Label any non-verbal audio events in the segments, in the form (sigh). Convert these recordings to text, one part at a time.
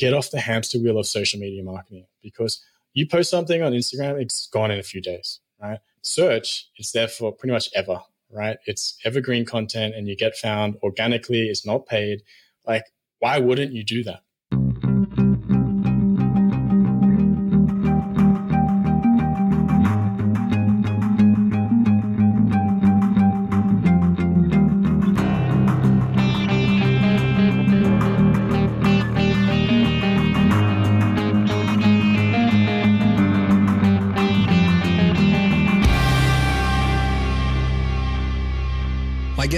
get off the hamster wheel of social media marketing because you post something on Instagram, it's gone in a few days, right? Search, it's there for pretty much ever, right? It's evergreen content and you get found organically, it's not paid. Like, why wouldn't you do that?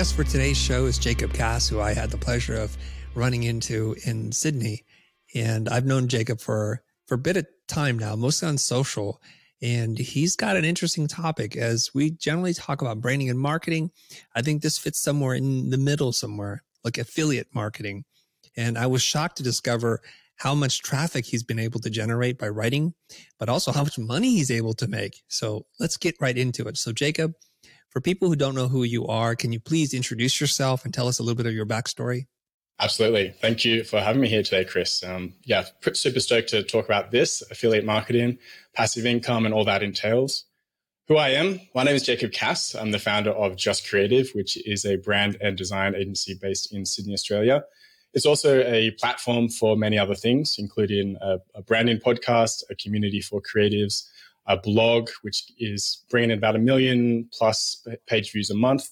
Guest for today's show is Jacob Cass, who I had the pleasure of running into in Sydney. And I've known Jacob for, for a bit of time now, mostly on social. And he's got an interesting topic as we generally talk about branding and marketing. I think this fits somewhere in the middle somewhere, like affiliate marketing. And I was shocked to discover how much traffic he's been able to generate by writing, but also how much money he's able to make. So let's get right into it. So, Jacob, for people who don't know who you are, can you please introduce yourself and tell us a little bit of your backstory? Absolutely. Thank you for having me here today, Chris. Um, yeah, super stoked to talk about this affiliate marketing, passive income, and all that entails. Who I am, my name is Jacob Cass. I'm the founder of Just Creative, which is a brand and design agency based in Sydney, Australia. It's also a platform for many other things, including a, a branding podcast, a community for creatives, a blog, which is bringing in about a million plus page views a month,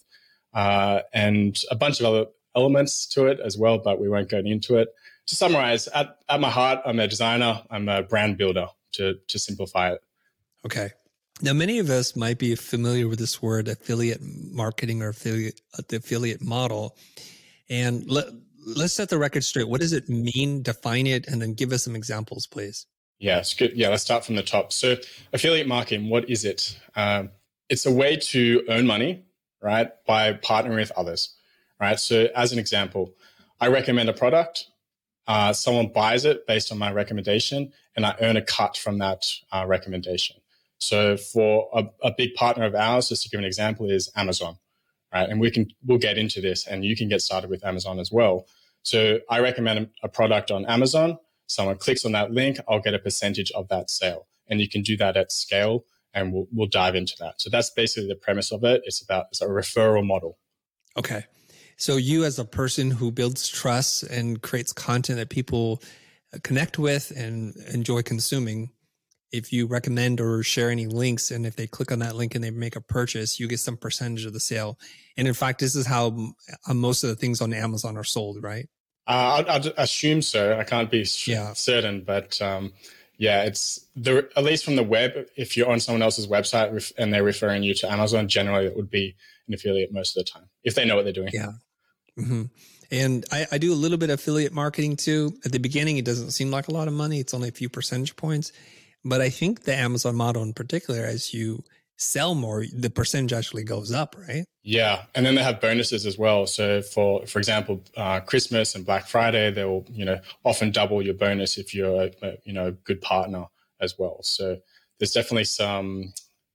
uh, and a bunch of other elements to it as well, but we won't go into it. To summarize, at, at my heart, I'm a designer, I'm a brand builder, to, to simplify it. Okay. Now, many of us might be familiar with this word affiliate marketing or affiliate, the affiliate model. And let, let's set the record straight. What does it mean? Define it, and then give us some examples, please. Yeah. Yeah, let's start from the top. So, affiliate marketing, what is it? Um, it's a way to earn money, right, by partnering with others, right? So, as an example, I recommend a product, uh, someone buys it based on my recommendation, and I earn a cut from that uh, recommendation. So, for a, a big partner of ours, just to give an example, is Amazon, right? And we can we'll get into this, and you can get started with Amazon as well. So, I recommend a product on Amazon someone clicks on that link, I'll get a percentage of that sale. And you can do that at scale and we'll, we'll dive into that. So that's basically the premise of it. It's about it's a referral model. Okay. So you as a person who builds trust and creates content that people uh, connect with and enjoy consuming, if you recommend or share any links and if they click on that link and they make a purchase, you get some percentage of the sale. And in fact, this is how uh, most of the things on Amazon are sold, right? Uh, I'd, I'd, assume so. I can't be yeah. certain, but um, yeah, it's the at least from the web. If you're on someone else's website and they're referring you to Amazon, generally it would be an affiliate most of the time if they know what they're doing. Yeah. Mm-hmm. And I, I, do a little bit of affiliate marketing too. At the beginning, it doesn't seem like a lot of money. It's only a few percentage points. But I think the Amazon model in particular, as you sell more, the percentage actually goes up, right? Yeah, and then they have bonuses as well. So for for example, uh, Christmas and Black Friday, they will you know often double your bonus if you're a, a, you know a good partner as well. So there's definitely some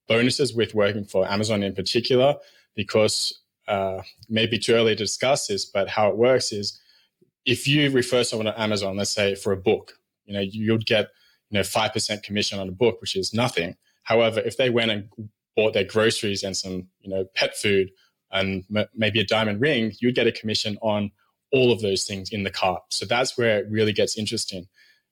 bonuses with working for Amazon in particular because uh, maybe too early to discuss this, but how it works is if you refer someone to Amazon, let's say for a book, you know you'd get you know five percent commission on a book, which is nothing. However, if they went and bought their groceries and some, you know, pet food and m- maybe a diamond ring, you'd get a commission on all of those things in the cart. So that's where it really gets interesting.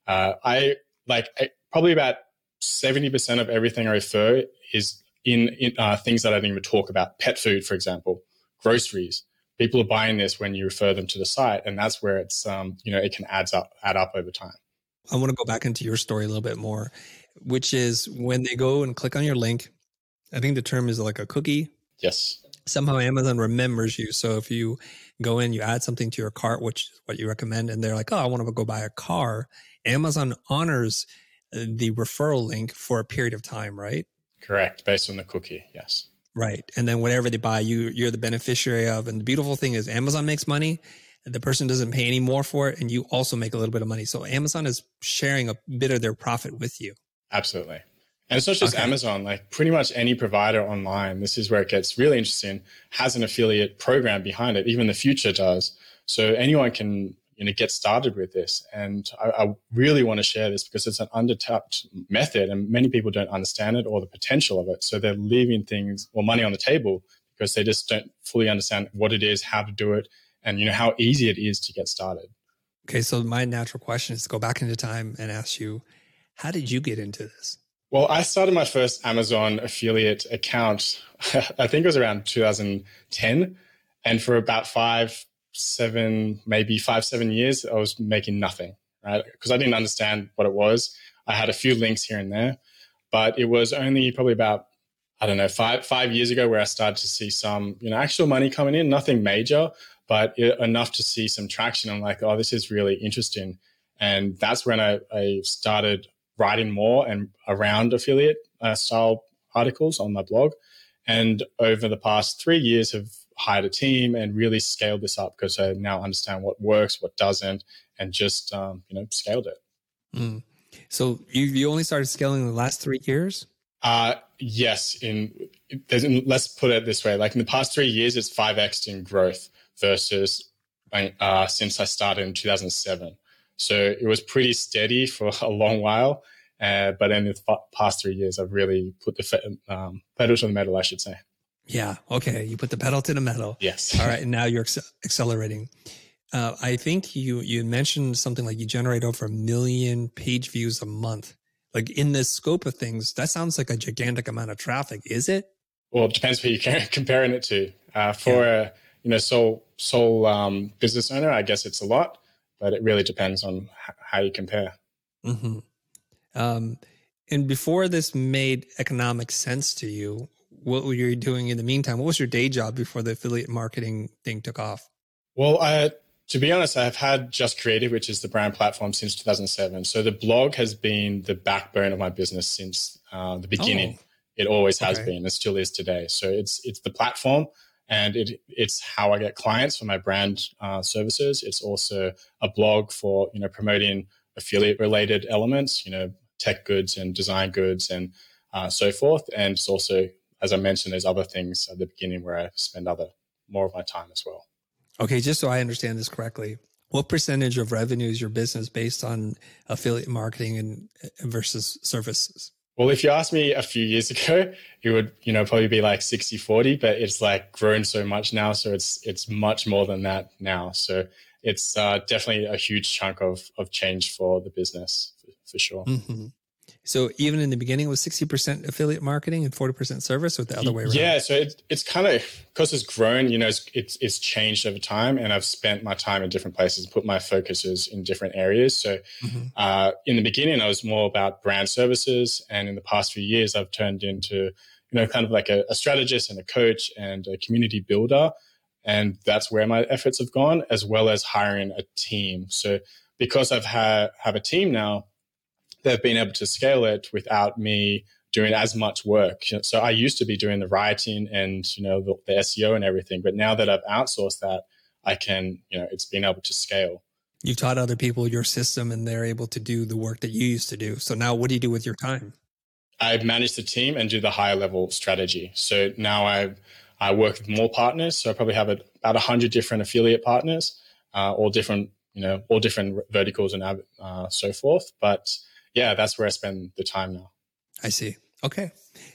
Uh, I like I, probably about 70% of everything I refer is in, in uh, things that I didn't even talk about. Pet food, for example, groceries. People are buying this when you refer them to the site, and that's where it's um, you know it can add up add up over time. I want to go back into your story a little bit more, which is when they go and click on your link, I think the term is like a cookie. Yes. Somehow Amazon remembers you. So if you go in, you add something to your cart, which is what you recommend, and they're like, oh, I want to go buy a car. Amazon honors uh, the referral link for a period of time, right? Correct. Based on the cookie. Yes. Right. And then whatever they buy, you, you're the beneficiary of. And the beautiful thing is Amazon makes money. The person doesn't pay any more for it. And you also make a little bit of money. So Amazon is sharing a bit of their profit with you. Absolutely. And it's not just okay. Amazon, like pretty much any provider online, this is where it gets really interesting, has an affiliate program behind it. Even the Futur does. So anyone can you know get started with this and I, I, really want to share this because it's an undertapped method and many people don't understand it or the potential of it so they're leaving things or money on the table because they just don't fully understand what it is how to do it and you know how easy it is to get started okay so my natural question is to go back into time and ask you how did you get into this well i started my first amazon affiliate account (laughs) i think it was around 2010 and for about five seven, maybe five, seven years, I was making nothing, right? Because I didn't understand what it was. I had a few links here and there, but it was only probably about, I don't know, five, five years ago where I started to see some, you know, actual money coming in, nothing major, but enough to see some traction. I'm like, oh, this is really interesting. And that's when I, I started writing more and around affiliate uh, style articles on my blog. And over the past three years have hired a team and really scaled this up because I now understand what works, what doesn't, and just um, you know scaled it. Mm. So you you only started scaling in the last three years? Uh yes. In, in let's put it this way: like in the past three years, it's five x in growth versus uh, since I started in 2007. So it was pretty steady for (laughs) a long while. Uh, but in the past three years, I've really put the um, pedal to the metal, I should say. Yeah. Okay. You put the pedal to the metal. Yes. All right. And now you're accelerating. Uh, I think you you mentioned something like you generate over a million page views a month. Like in the scope of things, that sounds like a gigantic amount of traffic. Is it? Well, it depends who you're (laughs) comparing it to. Uh, for yeah. a you know sole sole um, business owner, I guess it's a lot, but it really depends on how you compare. Mm-hmm. Um, and before this made economic sense to you, what were you doing in the meantime? What was your day job before the affiliate marketing thing took off? Well, I, to be honest, I've had Just Creative, which is the brand platform since 2007. So the blog has been the backbone of my business since uh, the beginning. Oh. It always has okay. been. It still is today. So it's it's the platform, and it it's how I get clients for my brand uh, services. It's also a blog for you know promoting affiliate related elements, you know tech goods and design goods and uh, so forth. And it's also as I mentioned, there's other things at the beginning where I spend other more of my time as well. Okay, just so I understand this correctly, what percentage of revenue is your business based on affiliate marketing and versus services? Well, if you asked me a few years (laughs) ago, it would, you know, probably be like 60 40, but it's like grown so much now. So it's, it's much more than that now. So it's uh, definitely a huge chunk of, of change for the business for, for sure. Mm-hmm. So even in the beginning, it was 60% affiliate marketing and 40% service or the other way around? Yeah. So it, it's kind of, because it's grown, you know, it's, it's, it's, changed over time and I've spent my time in different places, put my focuses in different areas. So mm-hmm. uh, in the beginning, I was more about brand services. And in the past few years, I've turned into, you know, kind of like a, a strategist and a coach and a community builder. And that's where my efforts have gone, as well as hiring a team. So because I've had have a team now, they've been able to scale it without me doing as much work. So I used to be doing the writing and you know the, the, SEO and everything, but now that I've outsourced that, I can you know it's been able to scale. You've taught other people your system, and they're able to do the work that you used to do. So now, what do you do with your time? I manage the team and do the higher level strategy. So now I I work with more partners. So I probably have a, about hundred different affiliate partners, uh, all different you know all different verticals and uh, so forth, but yeah, that's where I spend the time now. I see. Okay.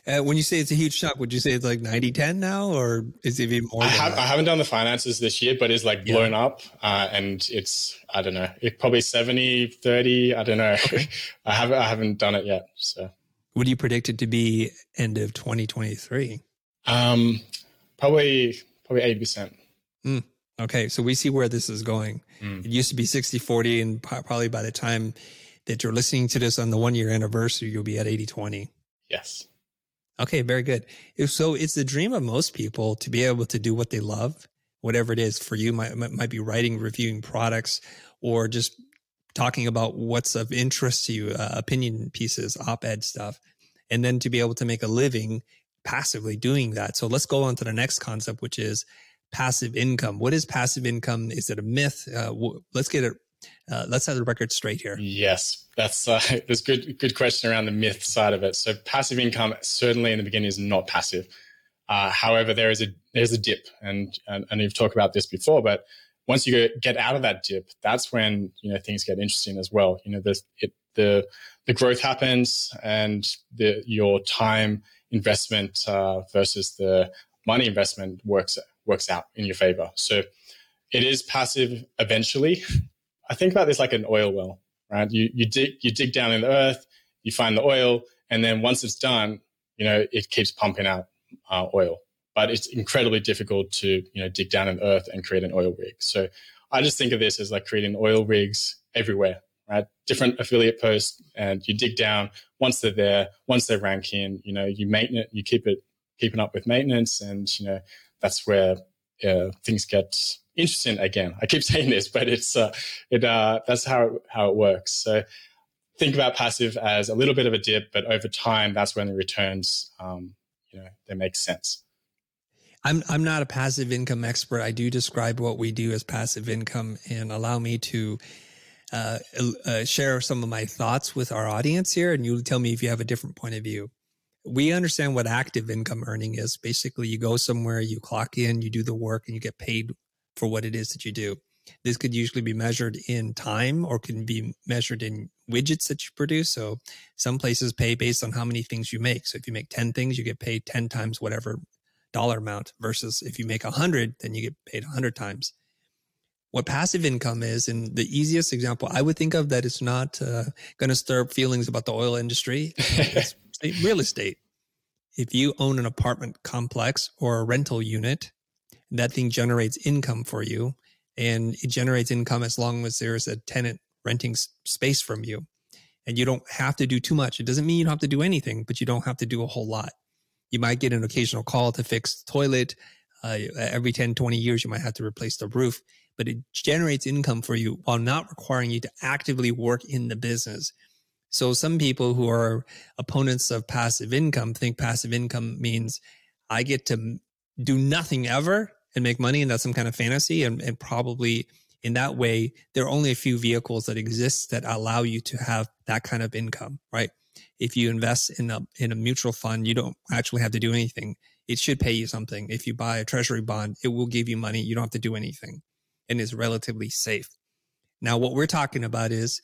Uh, when you say it's a huge chunk, would you say it's like 90 10 now, or is it even more? I, have, I haven't done the finances this year, but it's like blown yeah. up. Uh, and it's, I don't know, it probably 70 30. I don't know. Okay. (laughs) I, haven't, I haven't done it yet. So, what do you predict it to be end of 2023? Um, probably, probably 80%. Mm. Okay. So we see where this is going. Mm. It used to be 60 40, and probably by the time that you're listening to this on the one year anniversary, you'll be at 80 20. Yes. Okay, very good. If so it's the dream of most people to be able to do what they love, whatever it is for you. Might might be writing, reviewing products, or just talking about what's of interest to you, uh, opinion pieces, op-ed stuff, and then to be able to make a living passively doing that. So let's go on to the next concept, which is passive income. What is passive income? Is it a myth? Uh, w- let's get it uh, let's have the record straight here. Yes, that's uh, (laughs) that's good. Good question around the myth side of it. So passive income certainly in the beginning is not passive. Uh, however, there is a there's a dip, and, and and you've talked about this before, but once you get out of that dip, that's when you know things get interesting as well. You know, the the the growth happens, and the your time investment uh, versus the money investment works works out in your favor. So it is passive eventually. I think about this like an oil well, right? You you dig you dig down in the earth, you find the oil, and then once it's done, you know it keeps pumping out uh, oil. But it's incredibly difficult to you know dig down in the earth and create an oil rig. So I just think of this as like creating oil rigs everywhere, right? Different affiliate posts, and you dig down. Once they're there, once they're ranking, you know, you maintain it, you keep it keeping up with maintenance, and you know that's where uh, things get interesting again. I keep (laughs) saying this, but it's uh, it uh, that's how it, how it works. So think about passive as a little bit of a dip, but over time, that's when the returns, um, you know, they make sense. I'm I'm not a passive income expert. I do describe what we do as passive income, and allow me to uh, uh, share some of my thoughts with our audience here, and you tell me if you have a different point of view. We understand what active income earning is. Basically, you go somewhere, you clock in, you do the work, and you get paid for what it is that you do. This could usually be measured in time or can be measured in widgets that you produce. So some places pay based on how many things you make. So if you make 10 things, you get paid 10 times whatever dollar amount versus if you make 100, then you get paid 100 times. What passive income is, and the easiest example I would think of that is not uh, going to stir up feelings about the oil industry, (laughs) real estate. If you own an apartment complex or a rental unit, that thing generates income for you and it generates income as long as there's a tenant renting space from you. And you don't have to do too much. It doesn't mean you don't have to do anything but you don't have to do a whole lot. You might get an occasional call to fix the toilet. Uh, every 10 20 years you might have to replace the roof but it generates income for you while not requiring you to actively work in the business. So some people who are opponents of passive income think passive income means i get to do nothing ever and make money and that's some kind of fantasy and, and probably in that way there are only a few vehicles that exist that allow you to have that kind of income right? If you invest in a in a mutual fund you don't actually have to do anything. It should pay you something. If you buy a treasury bond it will give you money. You don't have to do anything and is relatively safe. Now what we're talking about is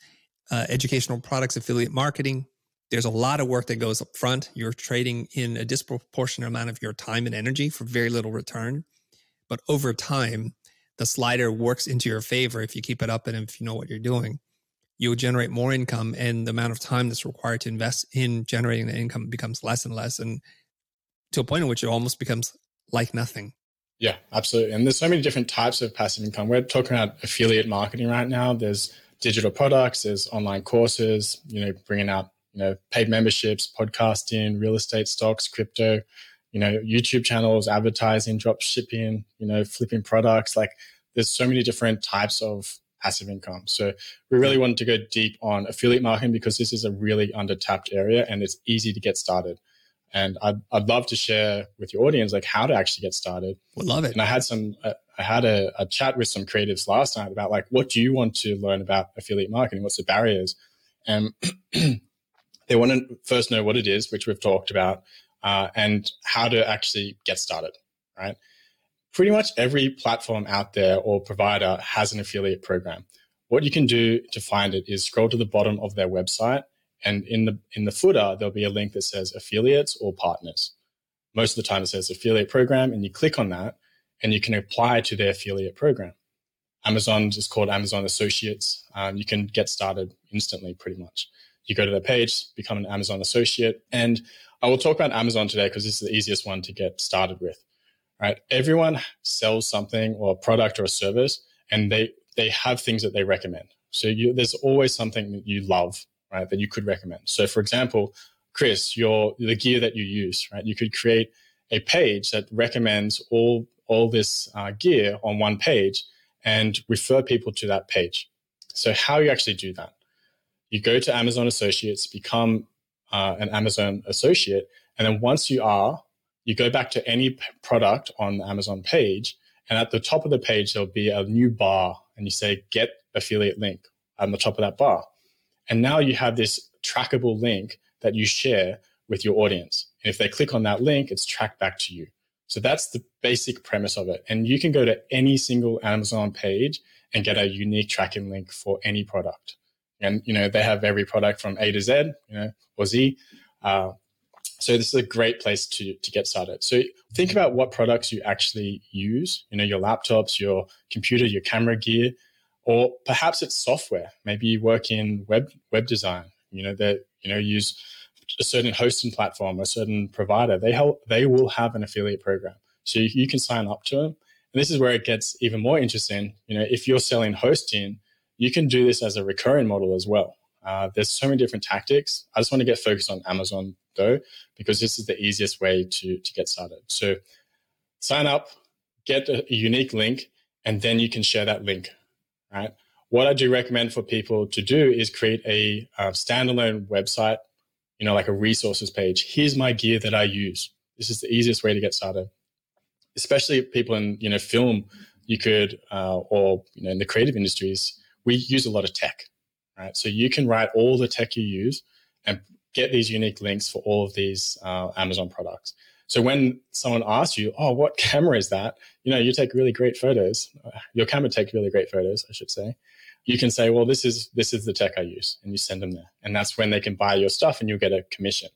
uh, educational products affiliate marketing. There's a lot of work that goes up front. You're trading in a disproportionate amount of your time and energy for very little return but over time, the slider works into your favor if you keep it up and if you know what you're doing. You'll generate more income, and the amount of time that's required to invest in generating the income becomes less and less, and to a point in which it almost becomes like nothing. Yeah, absolutely. And there's so many different types of passive income. We're talking about affiliate marketing right now. There's digital products, there's online courses, you know, bringing out, you know, paid memberships, podcasting, real estate stocks, crypto you know, YouTube channels, advertising, drop shipping, you know, flipping products. Like there's so many different types of passive income. So we really wanted to go deep on affiliate marketing because this is a really undertapped area and it's easy to get started. And I'd, I'd love to share with your audience like how to actually get started. Would love it. And I had some, uh, I had a, a chat with some creatives last night about like, what do you want to learn about affiliate marketing? What's the barriers? And (clears throat) they want to first know what it is, which we've talked about uh, and how to actually get started, right? Pretty much every platform out there or provider has an affiliate program. What you can do to find it is scroll to the bottom of their website, and in the in the footer there'll be a link that says affiliates or partners. Most of the time it says affiliate program, and you click on that, and you can apply to their affiliate program. Amazon is called Amazon Associates. Um, you can get started instantly, pretty much. You go to their page, become an Amazon associate, and I will talk about Amazon today because this is the easiest one to get started with. Right? Everyone sells something or a product or a service, and they they have things that they recommend. So you, there's always something that you love, right? That you could recommend. So for example, Chris, your the gear that you use, right? You could create a page that recommends all all this uh, gear on one page and refer people to that page. So how you actually do that? You go to Amazon Associates, become uh, an Amazon associate. And then once you are, you go back to any p- product on the Amazon page, and at the top of the page, there'll be a new bar, and you say, get affiliate link on the top of that bar. And now you have this trackable link that you share with your audience. And if they click on that link, it's tracked back to you. So that's the basic premise of it. And you can go to any single Amazon page and get a unique tracking link for any product. And, you know, they have every product from A to Z, you know, or Z. Uh, so this is a great place to, to get started. So think about what products you actually use, you know, your laptops, your computer, your camera gear, or perhaps it's software. Maybe you work in web, web design, you know, that, you know, use a certain hosting platform, a certain provider, they help, they will have an affiliate program. So you, you can sign up to them. And this is where it gets even more interesting. You know, if you're selling hosting, you can do this as a recurring model as well. Uh, there's so many different tactics. I just want to get focused on Amazon though, because this is the easiest way to, to get started. So sign up, get a, unique link, and then you can share that link, right? What I do recommend for people to do is create a uh, standalone website you know, like a resources page. Here's my gear that I use. This is the easiest way to get started. Especially people in, you know, film, you could, uh, or, you know, in the creative industries, we use a lot of tech, right? So you can write all the tech you use and get these unique links for all of these uh, Amazon products. So when someone asks you, "Oh, what (laughs) camera is that?" You know, you take really great photos. Your camera takes really great photos, I should say you can say, well, this is this is the tech I use, and you send them there, and that's when they can buy your stuff, and you'll get a commission.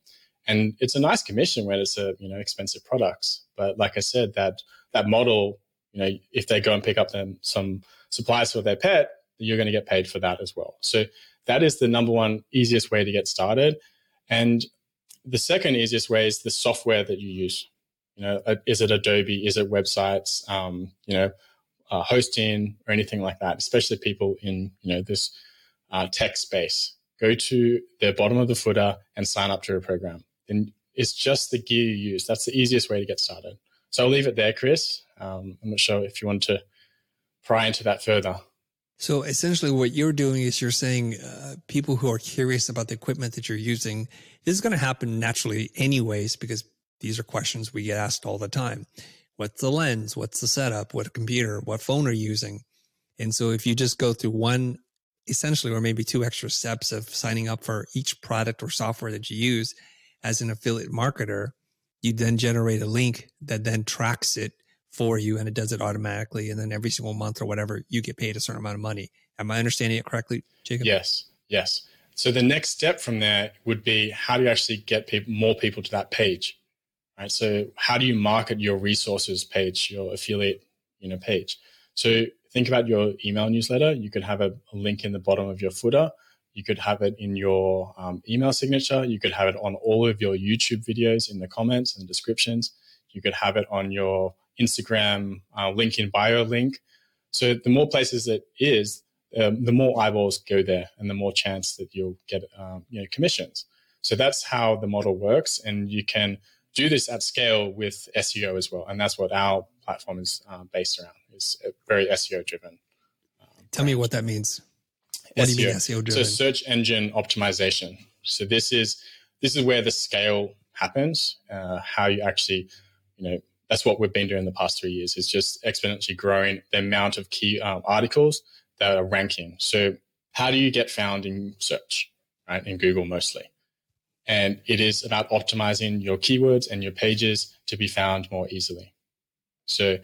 And it's a nice commission when it's a you know expensive products. But like I said, that that model, you know, if they go and pick up them some supplies for their pet, you're going to get paid for that as well. So that is the number one easiest way to get started. And the second easiest way is the software that you use. You know, uh, is it Adobe? Is it websites? Um, you know, uh, hosting or anything like that, especially people in you know this uh, tech space. Go to the bottom of the footer and sign up to a program. Then it's just the gear you use. That's the easiest way to get started. So I'll leave it there, Chris. Um, I'm not sure if you want to pry into that further. So essentially, what you're doing is you're saying uh, people who are curious about the equipment that you're using, this is going to happen naturally, anyways, because these are questions we get asked all the time. What's the lens? What's the setup? What computer? What phone are you using? And so if you just go through one essentially or maybe two extra steps of signing up for each product or software that you use as an affiliate marketer you then generate a link that then tracks it for you and it does it automatically and then every single month or whatever you get paid a certain amount of money am i understanding it correctly jacob yes yes so the next step from there would be how do you actually get people, more people to that page right? So how do you market your resources page, your affiliate, you know, page? So think about your email newsletter. You could have a, a link in the bottom of your footer. You could have it in your um, email signature. You could have it on all of your YouTube videos in the comments and the descriptions. You could have it on your Instagram uh, link in bio link. So the more places it is, um, the more eyeballs go there, and the more chance that you'll get um, you know commissions. So that's how the model works, and you can do this at scale with SEO as well. And that's what our platform is uh, based around. It's very SEO driven. Um, Tell me what that means. What SEO. do you mean SEO driven? So search engine optimization. So this is this is where the scale happens. Uh, how you actually, you know, that's what we've been doing the past three years. Is just exponentially growing the amount of key um, articles that are ranking. So how do you get found in search, right? In Google mostly. And it is about optimizing your keywords and your pages to be found more easily. So I'm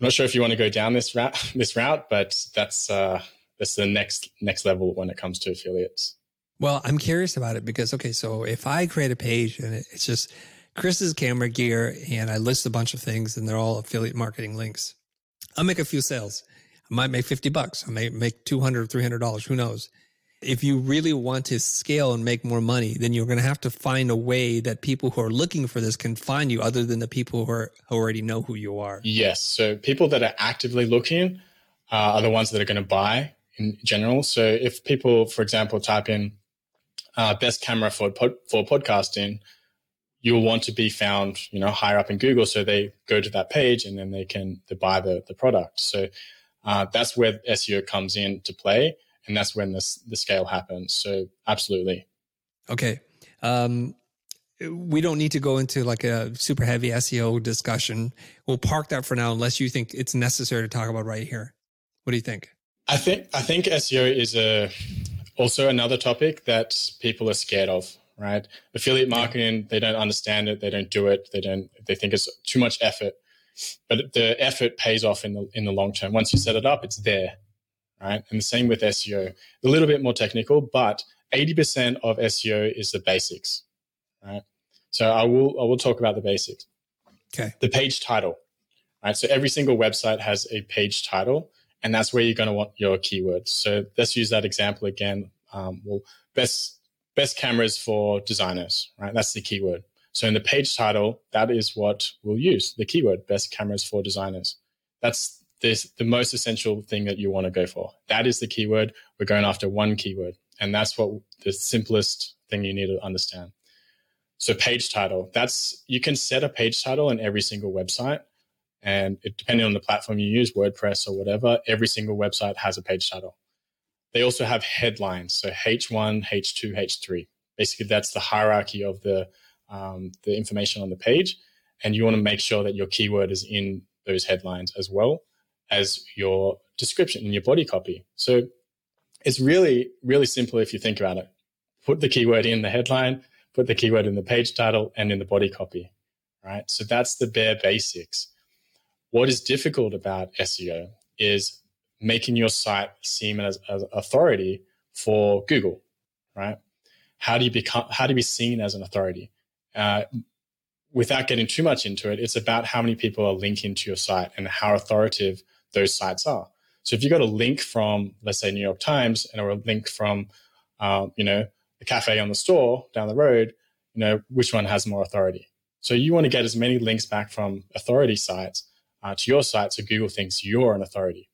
not sure if you want to go down this route, (laughs) this route, but that's uh, that's the next next level when it comes to affiliates. Well, I'm curious about it because okay, so if I create a page and it's just Chris's camera gear and I list a bunch of things and they're all affiliate marketing links, I'll make a few sales. I might make 50 bucks. I may make 200 $300. Who knows? if you really want to scale and make more money, then you're going to have to find a way that people who are looking for this can find you other than the people who, are, who already know who you are. Yes. So people that are actively looking uh, are the ones that are going to buy in general. So if people, for example, type in uh, best camera for, pod, for podcasting, you'll want to be found, you know, higher up in Google. So they go to that page and then they can they buy the, the product. So uh, that's where SEO comes in to play and that's when this the scale happens. So absolutely. Okay. Um, we don't need to go into like a super heavy SEO discussion. We'll park that for now, unless you think it's necessary to talk about right here. What do you think? I think I think SEO is a also another topic that people are scared of, right? Affiliate marketing, they don't understand it, they don't do it, they don't, they think it's too much effort. But the effort pays off in the in the long term. Once you set it up, it's there, right? And the same with SEO. A little bit more technical, but 80% of SEO is the basics, right? So I will I will talk about the basics. Okay. The page title, right? So every single website has a page title, and that's where you're going to want your keywords. So let's use that example again. Um, well, best best cameras for designers, right? That's the keyword. So in the page title, that is what we'll use the keyword best cameras for designers. That's this, the most essential thing that you want to go for. That is the keyword. We're going after one keyword. And that's what the simplest thing you need to understand. So page title, that's you can set a page title in every single website. And it, depending on the platform you use, WordPress or whatever, every single website has a page title. They also have headlines. So H1, H2, H3. Basically, that's the hierarchy of the, um, the information on the page. And you want to make sure that your keyword is in those headlines as well as your description in your body copy. So it's really, really simple if you think about it. Put the keyword in the headline, put the keyword in the page title and in the body copy, right? So that's the bare basics. What is difficult about SEO is making your site seem as, as authority for Google, right? How do you become? How do you be seen as an authority? Uh, without getting too much into it, it's about how many people are linking to your site and how authoritative those sites are. So if you got a link from, let's say, New York Times, and a link from, uh, you know, the cafe on the store down the road, you know, which one has more authority? So you want to get as many links back from authority sites uh, to your site so Google thinks you're an authority.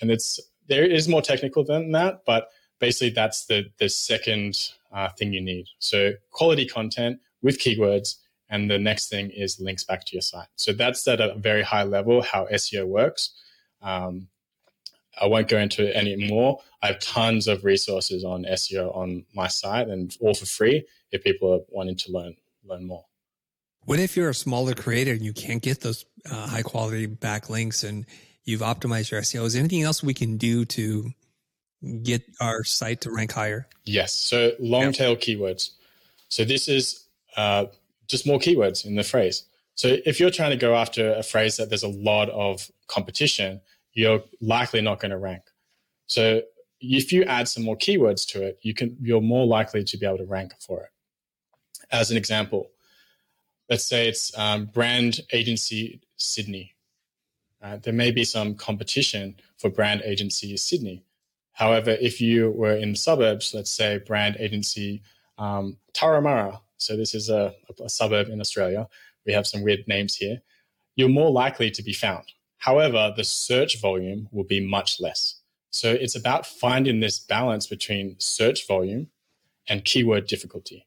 And it's there is more technical than that, but basically that's the the second uh, thing you need. So quality content with keywords, and the next thing is links back to your site. So that's at a very high level how SEO works. Um, I won't go into it anymore. I have tons of resources on SEO on my site and all for free if people are wanting to learn learn more. What if you're a smaller creator and you can't get those uh, high quality backlinks and you've optimized your SEO? Is there anything else we can do to get our site to rank higher? Yes. So long tail yep. keywords. So this is uh, just more keywords in the phrase. So if you're trying to go after a phrase that there's a lot of competition, you're likely not going to rank. So if you add some more keywords to it, you can you're more likely to be able to rank for it. As an example, let's say it's um, brand agency Sydney. Uh, there may be some competition for brand agency Sydney. However, if you were in the suburbs, let's say brand agency um, Turramurra, so this is a, a suburb in Australia. We have some weird names here. You're more likely to be found. However, the search volume will be much less. So it's about finding this balance between search volume and keyword difficulty.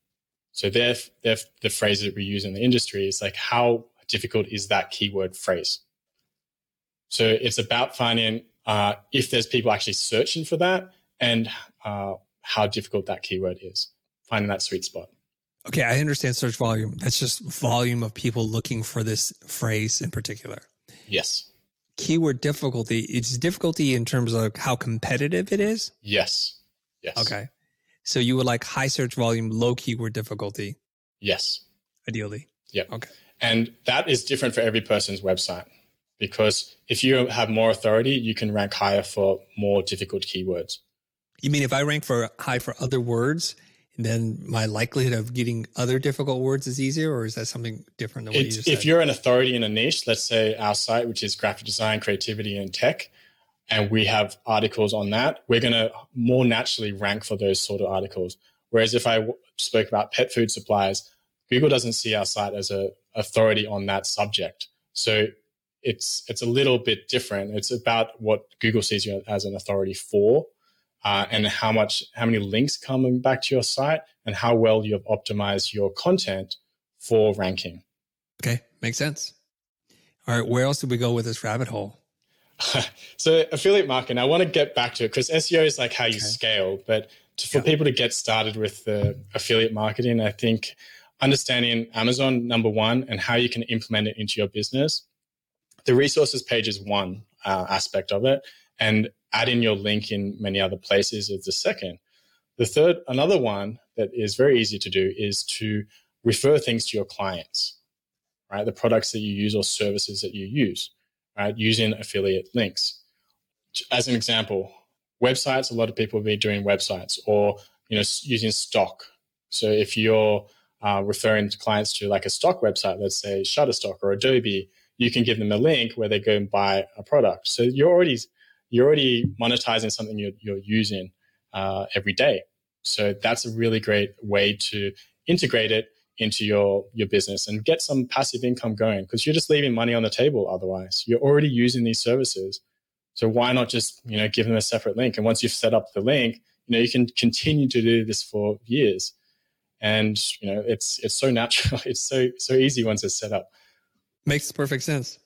So they're the phrase that we use in the industry is like, how difficult is that keyword phrase? So it's about finding uh, if there's people actually searching for that and uh, how difficult that keyword is, finding that sweet spot. Okay, I understand search volume. That's just volume of people looking for this phrase in particular. Yes keyword difficulty, it's difficulty in terms of how competitive it is? Yes. Yes. Okay. So you would like high search volume, low keyword difficulty? Yes. Ideally. Yeah. Okay. And that is different for every person's website because if you have more authority, you can rank higher for more difficult keywords. You mean if I rank for high for other words, then my likelihood of getting other difficult words is easier, or is that something different than what you just If you're an authority in a niche, let's say our site, which is graphic design, creativity, and tech, and we have articles on that, we're going to more naturally rank for those sort of articles. Whereas if I w- spoke about pet food supplies, Google doesn't see our site as a authority on that subject. So it's it's a little bit different. It's about what Google sees you as an authority for uh, and how much how many links coming back to your site and how well you have optimized your content for ranking okay makes sense all right where else did we go with this rabbit hole (laughs) so affiliate marketing i want to get back to it because seo is like how you okay. scale but to, for yeah. people to get started with the affiliate marketing i think understanding amazon number one and how you can implement it into your business the resources page is one uh, aspect of it and adding your link in many other places is the second. the third, another one that is very easy to do is to refer things to your clients, right? The products that you use or services that you use, right? Using affiliate links. As an example, websites, a lot of people will be doing websites or, you know, using stock. So if you're uh, referring to clients to like a stock website, let's say Shutterstock or Adobe, you can give them a link where they go and buy a product. So you're already you're already monetizing something you're, you're using uh, every day. So that's a really great way to integrate it into your your business and get some passive income going because you're just leaving money on the table otherwise. You're already using these services. So why not just, you know, give them a separate link and once you've set up the link, you know, you can continue to do this for years. And, you know, it's it's so natural. (laughs) It's so so easy once it's set up. Makes perfect sense.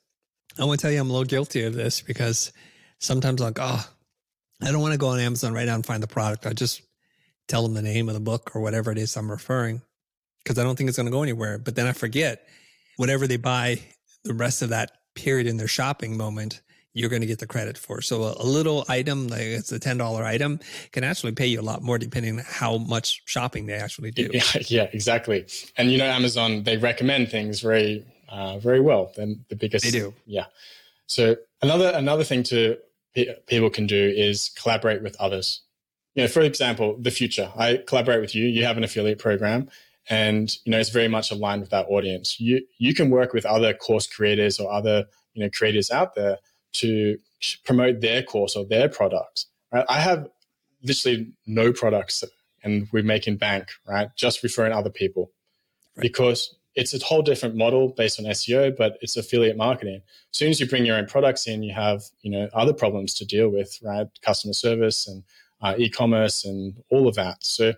I want to tell you I'm a little guilty of this because sometimes I'm like, oh, I don't want to go on Amazon right now and find the product. I just tell them the name of the book or whatever it is I'm referring because I don't think it's going to go anywhere. But then I forget whatever they buy the rest of that period in their shopping moment, you're going to get the credit for. So a, little item, like it's a $10 item, can actually pay you a lot more depending on how much shopping they actually do. Yeah, (laughs) yeah exactly. And you know, Amazon, they recommend things very, uh, very well. Then the biggest, they do. Yeah. So another, another thing to people can do is collaborate with others. You know, for example, the Futur. I collaborate with you. You have an affiliate program, and you know it's very much aligned with that audience. You you can work with other course creators or other you know creators out there to promote their course or their products. Right? I have literally no products, and we're making bank. Right, just referring other people right. because it's a whole different model based on SEO, but it's affiliate marketing. As soon as you bring your own products in, you have you know other problems to deal with, right? Customer service and uh, e-commerce and all of that. So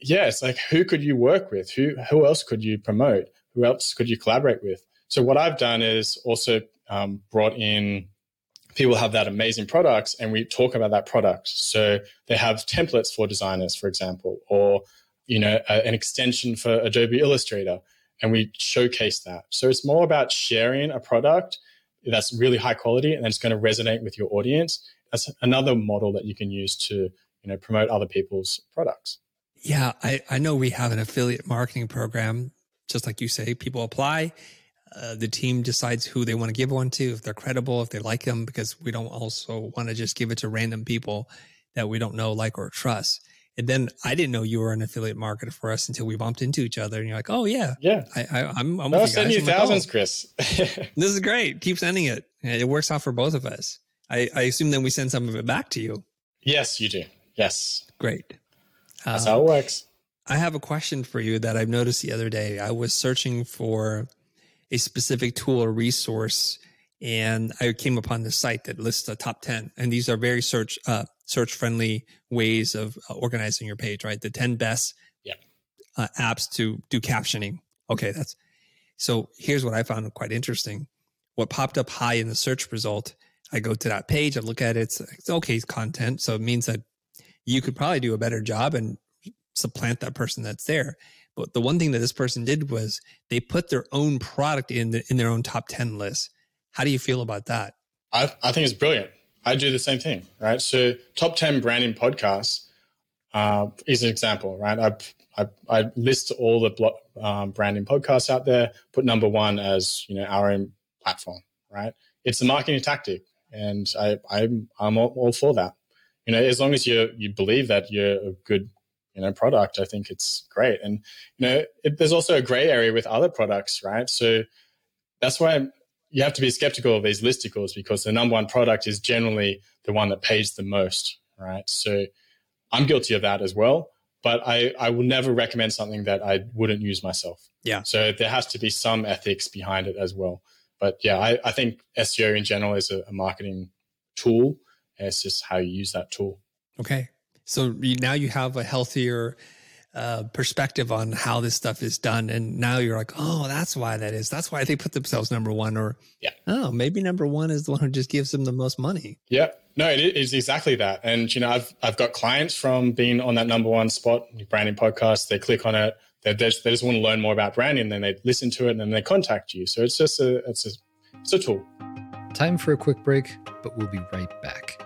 yeah, it's like who could you work with? Who who else could you promote? Who else could you collaborate with? So what I've done is also um, brought in people have that amazing products and we talk about that product. So they have templates for designers, for example, or you know a, an extension for Adobe Illustrator and we showcase that. So it's more about sharing a product that's really high quality and it's going to resonate with your audience. That's another model that you can use to, you know, promote other people's products. Yeah, I, I know we have an affiliate marketing program. Just like you say, people apply. Uh, the team decides who they want to give one to, if they're credible, if they like them, because we don't also want to just give it to random people that we don't know, like, or trust. And then I didn't know you were an affiliate marketer for us until we bumped into each other. And you're like, oh yeah, yeah, I, I, am I'm. I'll send you thousands, Chris. (laughs) this is great. Keep sending it. It works out for both of us. I, I assume then we send some of it back to you. Yes, you do. Yes. Great. That's um, how it works. I have a question for you that I've noticed the other day. I was searching for a specific tool or resource and I came upon this site that lists the top 10 and these are very search uh, search friendly ways of uh, organizing your page, right? The 10 best yeah. uh, apps to do captioning. Okay, that's so here's what I found quite interesting. What popped up high in the search result, I go to that page, I look at it, it's, it's okay content. So it means that you could probably do a better job and supplant that person that's there. But the one thing that this person did was they put their own product in the, in their own top 10 list. How do you feel about that? I, I think it's brilliant. I do the same thing, right? So top 10 branding podcasts uh, is an example, right? I, I, I list all the blo- um, branding podcasts out there, put number one as, you know, our own platform, right? It's a marketing tactic and I, I'm, I'm all, all for that. You know, as long as you, you believe that you're a good you know product i think it's great and you know it, there's also a gray area with other products right so that's why you have to be skeptical of these listicles because the number one product is generally the one that pays the most, right? So I'm guilty of that as well. But I, I will never recommend something that I wouldn't use myself. Yeah. So there has to be some ethics behind it as well. But yeah, I, I think SEO in general is a, a marketing tool. it's just how you use that tool. Okay. So now you have a healthier uh, perspective on how this stuff is done. And now you're like, oh, that's why that is. That's why they put themselves number one. Or, yeah. oh, maybe number one is the one who just gives them the most money. Yeah. No, it is exactly that. And, you know, I've, I've got clients from being on that number one spot, branding podcast. They click on it. They, they, just, they just want to learn more about branding. Then they listen to it and then they contact you. So it's just a, it's a, it's a tool. Time for a quick break, but we'll be right back.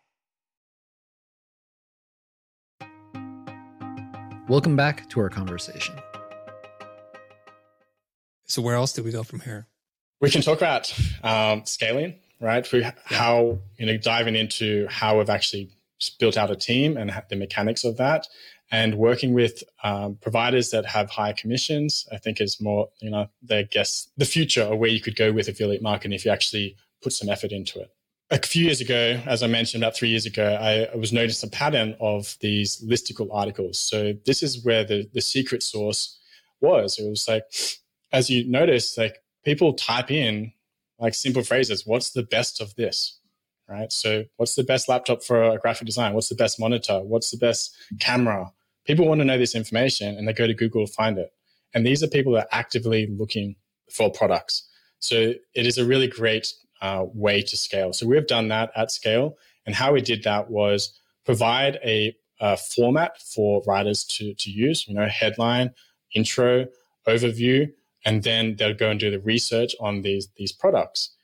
Welcome back to our conversation. So where else did we go from here? We can talk about um, scaling, right? We, yeah. How you know diving into how we've actually built out a team and the mechanics of that, and working with um, providers that have high commissions. I think is more you know they guess the future or where you could go with affiliate marketing if you actually put some effort into it a few years ago, as I mentioned, about three years ago, I was noticed a pattern of these listicle articles. So this is where the, the secret source was. It was like, as you notice, like people type in like simple phrases, what's the best of this? Right. So what's the best laptop for a graphic design? What's the best monitor? What's the best camera? People want to know this information and they go to Google to find it. And these are people that are actively looking for products. So it is a really great uh, way to scale. So we've done that at scale. And how we did that was provide a, a format for writers to, to use, you know, headline, intro, overview, and then they'll go and do the research on these, these products.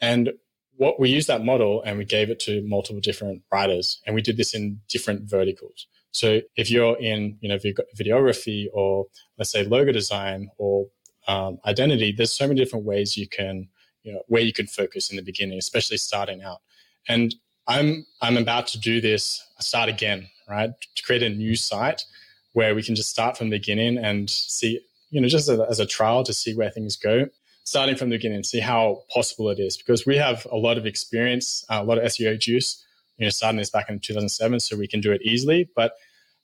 And what we used that model and we gave it to multiple different writers and we did this in different verticals. So if you're in, you know, videography or let's say logo design or um, identity, there's so many different ways you can you know, where you can focus in the beginning, especially starting out. And I'm I'm about to do this, start again, right? To create a new site where we can just start from the beginning and see, you know, just as a, as a trial to see where things go. Starting from the beginning, see how possible it is, because we have a lot of experience, a lot of SEO juice. You know, starting this back in 2007, so we can do it easily. But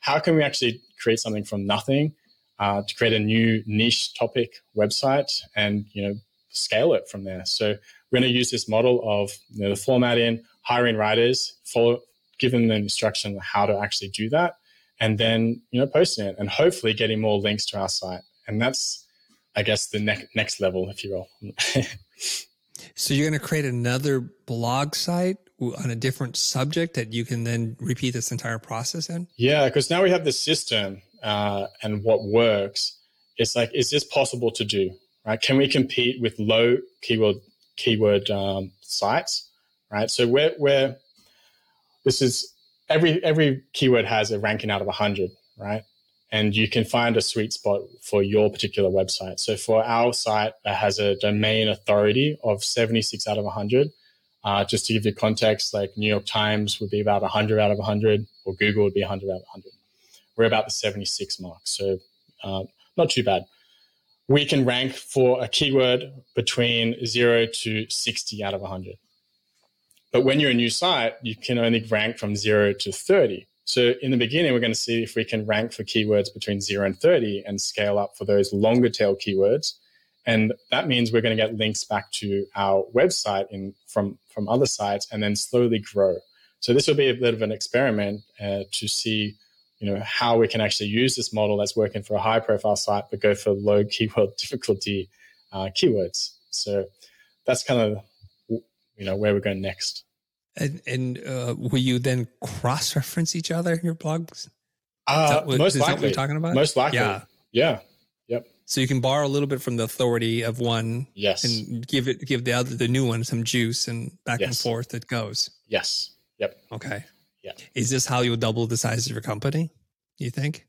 how can we actually create something from nothing uh, to create a new niche topic website and you know scale it from there. So we're going to use this model of you know, the formatting, hiring writers, follow, giving them instruction on how to actually do that, and then you know posting it, and hopefully getting more links to our site. And that's, I guess, the ne- next level, if you will. (laughs) so you're going to create another blog site on a different subject that you can then repeat this entire process in? Yeah, because now we have the system uh, and what works. It's like, is this possible to do? Right? Can we compete with low keyword keyword um, sites, right? So we're, we're this is every every keyword has a ranking out of 100, right? And you can find a sweet spot for your particular website. So for our site, that has a domain authority of 76 out of 100. Uh, just to give you context, like New York Times would be about 100 out of 100, or Google would be 100 out of 100. We're about the 76 mark, so uh, not too bad we can rank for a keyword between 0 to 60 out of 100. But when you're a new site, you can only rank from 0 to 30. So in the beginning, we're going to see if we can rank for keywords between 0 and 30 and scale up for those longer tail keywords. And that means we're going to get links back to our website in, from, from other sites and then slowly grow. So this will be a bit of an experiment uh, to see you know how we can actually use this model that's working for a high profile site but go for low (laughs) keyword difficulty uh, keywords so that's kind of you know where we're going next And, and uh, will you then cross reference each other in your blogs? Uh, what, most likely. you're talking about? Most likely. Yeah. Yeah. Yep. So you can borrow a little bit from the authority of one, yes, and give it give the other the new one some juice, and back yes. and forth it goes. Yes. Yep. Okay. Yeah. Is this how you'll double the size of your company? You think?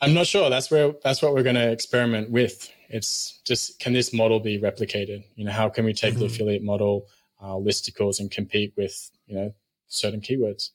I'm not sure. That's where that's what we're going to experiment with. It's just can this model be replicated? You know, how can we take mm-hmm. the affiliate model, uh, listicles, and compete with you know certain keywords?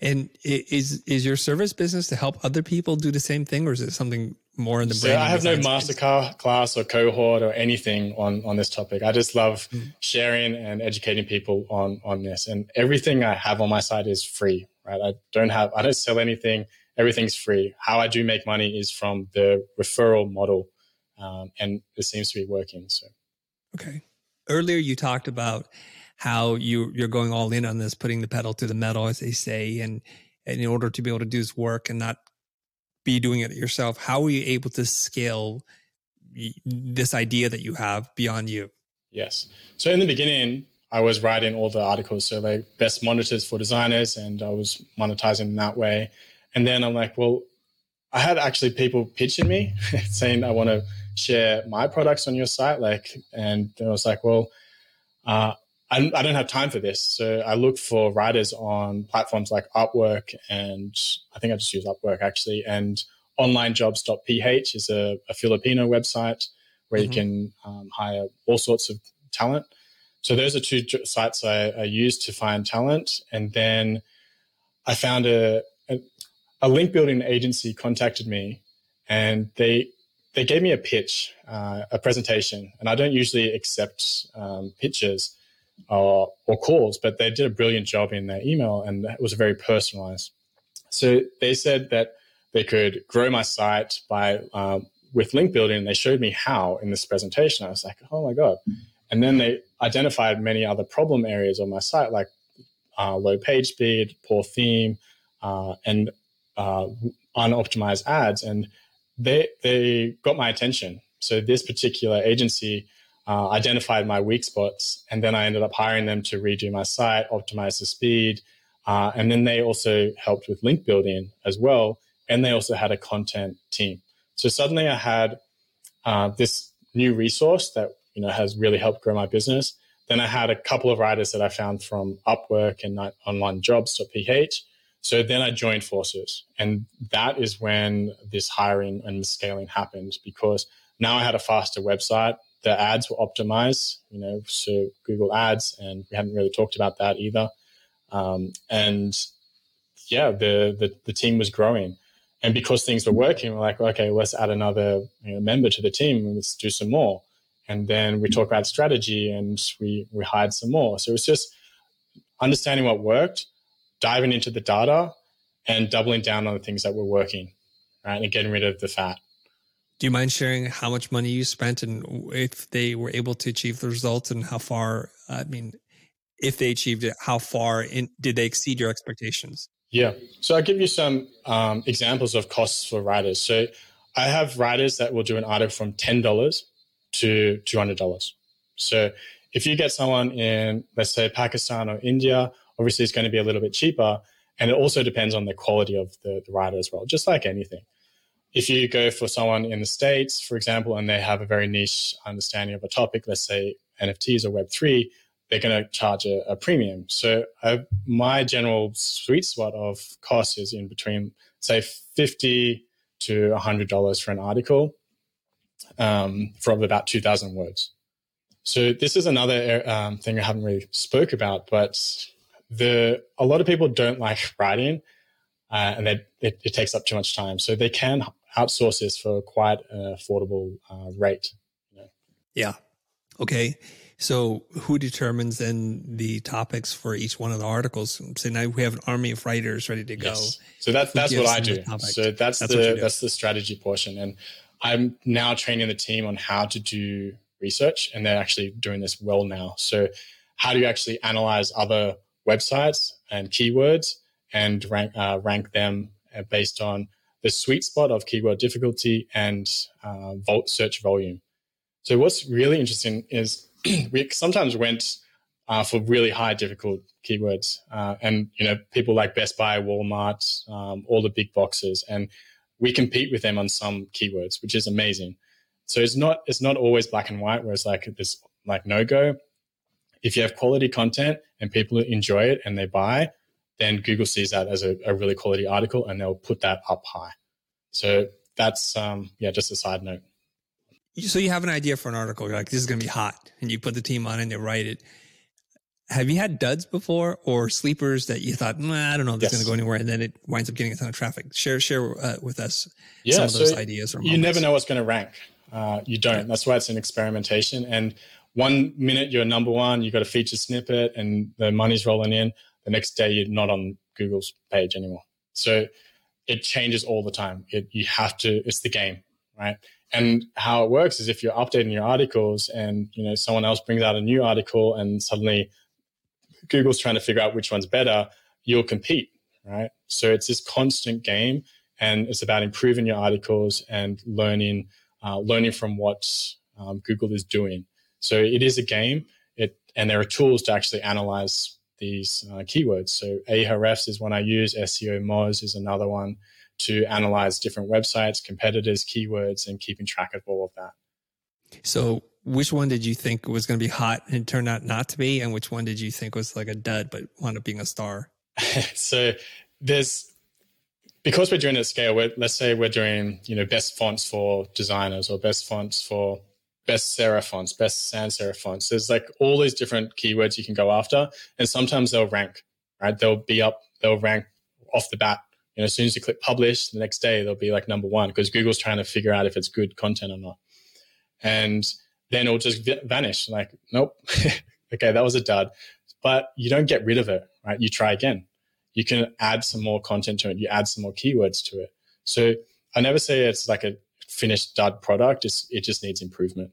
And is is your service business to help other people do the same thing, or is it something more in the so I have no master class or cohort or anything on on this topic. I just love mm. sharing and educating people on on this. And everything I have on my site is free. Right? I don't have I don't sell anything. Everything's free. How I do make money is from the referral model, um, and it seems to be working. So, okay. Earlier, you talked about how you you're going all in on this, putting the pedal to the metal, as they say, and, and in order to be able to do this work and not be doing it yourself, how are you able to scale this idea that you have beyond you? Yes. So in the beginning, I was writing all the articles, so like best monitors for designers, and I was monetizing that way. And then I'm like, well, I had actually people pitching me (laughs) saying I want to share my products on your site, like, and I was like, well, uh, I, I don't have time for this. So I look for writers on platforms like Upwork and I think I just use Upwork actually. And onlinejobs.ph is a, a Filipino website where mm-hmm. you can um, hire all sorts of talent. So those are two sites I, I use to find talent. And then I found a, a, a link building agency contacted me and they they gave me a pitch, uh, a presentation, and I don't usually accept um, pitches or, or calls, but they did a brilliant job in their email and it was very personalized. So they said that they could grow my site by um, with link building. And they showed me how in this presentation. I was like, oh my god! And then they identified many other problem areas on my site, like uh, low page speed, poor theme, uh, and uh, unoptimized ads. And they they got my attention. So this particular agency uh, identified my weak spots, and then I ended up hiring them to redo my site, optimize the speed, uh, and then they also helped with link building as well, and they also had a content team. So suddenly I had uh, this new resource that you know has really helped grow my business. Then I had a couple of writers that I found from Upwork and onlinejobs.ph. So then I joined forces, and that is when this hiring and scaling happened because now I had a faster website the ads were optimized, you know, so Google Ads, and we haven't really talked about that either. Um, and yeah, the, the, the team was growing, and because things were working, we're like, okay, let's add another you know, member to the team, and let's do some more. And then we talk about strategy, and we we hired some more. So it was just understanding what worked, diving into the data, and doubling down on the things that were working, right, and getting rid of the fat. Do you mind sharing how much money you spent and if they were able to achieve the results and how far? I mean, if they achieved it, how far in, did they exceed your expectations? Yeah. So I'll give you some um, examples of costs for writers. So I have writers that will do an article from $10 to $200. So if you get someone in, let's say, Pakistan or India, obviously it's going to be a little bit cheaper. And it also depends on the quality of the, the writer as well, just like anything if you go for someone in the States, for example, and they have a very niche understanding of a topic, let's say NFTs or Web3, they're going to charge a, a premium. So uh, my general sweet spot of cost is in between, say, 50 to $100 for an article um, from about 2,000 words. So this is another um, thing I haven't really spoke about, but the a lot of people don't like writing, uh, and it, it, takes up too much time. So they can outsource this for quite an affordable uh, rate. You know? Yeah. Okay. So who determines then the topics for each one of the articles? So now we have an army of writers ready to go. Yes. So that's that's what I do. So that's, that's the that's the strategy portion, and I'm now training the team on how to do research, and they're actually doing this well now. So how do you actually analyze other websites and keywords and rank uh, rank them uh, based on the sweet spot of keyword difficulty and uh, search volume. So what's really interesting is (clears throat) we sometimes went uh, for really high difficult keywords. Uh, and, you know, people like Best Buy, Walmart, um, all the big boxes. And we compete with them on some keywords, which is amazing. So it's not, it's not always black and white where it's like this, like no go. If you have quality content and people enjoy it and they buy, then Google sees that as a, a really quality article and they'll put that up high. So that's, um, yeah, just a side note. So you have an idea for an article. You're like, this is going to be hot. And you put the team on and they write it have you had duds before or sleepers that you thought, nah, I don't know if it's yes. going to go anywhere, and then it winds up getting a ton of traffic? Share share uh, with us yeah, some of those ideas. Or you never know what's going to rank. Uh, you don't. That's why it's an experimentation. And one minute you're number one, you've got a feature snippet, and the money's rolling in. The next day you're not on Google's page anymore. So it changes all the time. It, you have to. It's the game, right? And how it works is if you're updating your articles, and you know someone else brings out a new article, and suddenly Google's trying to figure out which one's better, you'll compete, right? So it's this constant game, and it's about improving your articles and learning, uh, learning from what um, Google is doing. So it is a game. It and there are tools to actually analyze these uh, keywords. So Ahrefs is one I use. SEOmoz is another one to analyze different websites, competitors, keywords, and keeping track of all of that. So which one did you think was going to be hot and turned out not to be, and which one did you think was like a dud but wound up being a star? (laughs) so there's because we're doing it at scale. let's say we're doing you know best fonts for designers or best fonts for best serif fonts, best sans serif fonts. There's like all these different keywords you can go after, and sometimes they'll rank. Right, they'll be up, they'll rank off the bat. You know, as soon as you click publish, the next day they'll be like number one because Google's trying to figure out if it's good content or not. And then it'll just vanish. Like, nope. (laughs) okay, that was a dud. But you don't get rid of it, right? You try again. You can add some more content to it. You add some more keywords to it. So I never say it's like a finished dud product. It's, it just needs improvement.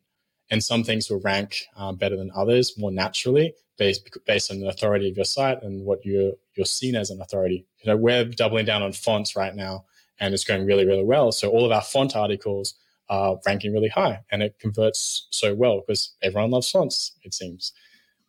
And some things will rank um, better than others more naturally based, based on the authority of your site and what you're, you're seen as an authority. You know, we're doubling down on fonts right now and it's going really, really well. So all of our font articles are ranking really high and it converts so well because everyone loves fonts, it seems.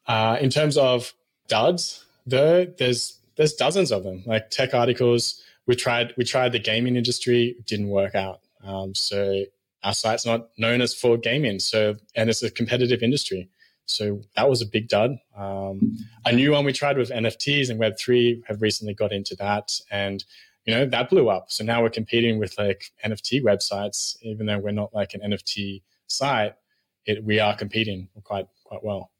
Uh, in terms of duds, though, there's there's dozens of them. Like tech articles, we tried we tried the gaming industry, didn't work out. Um, so our site's not known as for gaming. So and it's a competitive industry. So that was a big dud. Um, a new one we tried with NFTs and Web3 have recently got into that. And you know, that blew up. So now we're competing with like NFT websites, even though we're not like an NFT site, it, we are competing quite, quite well.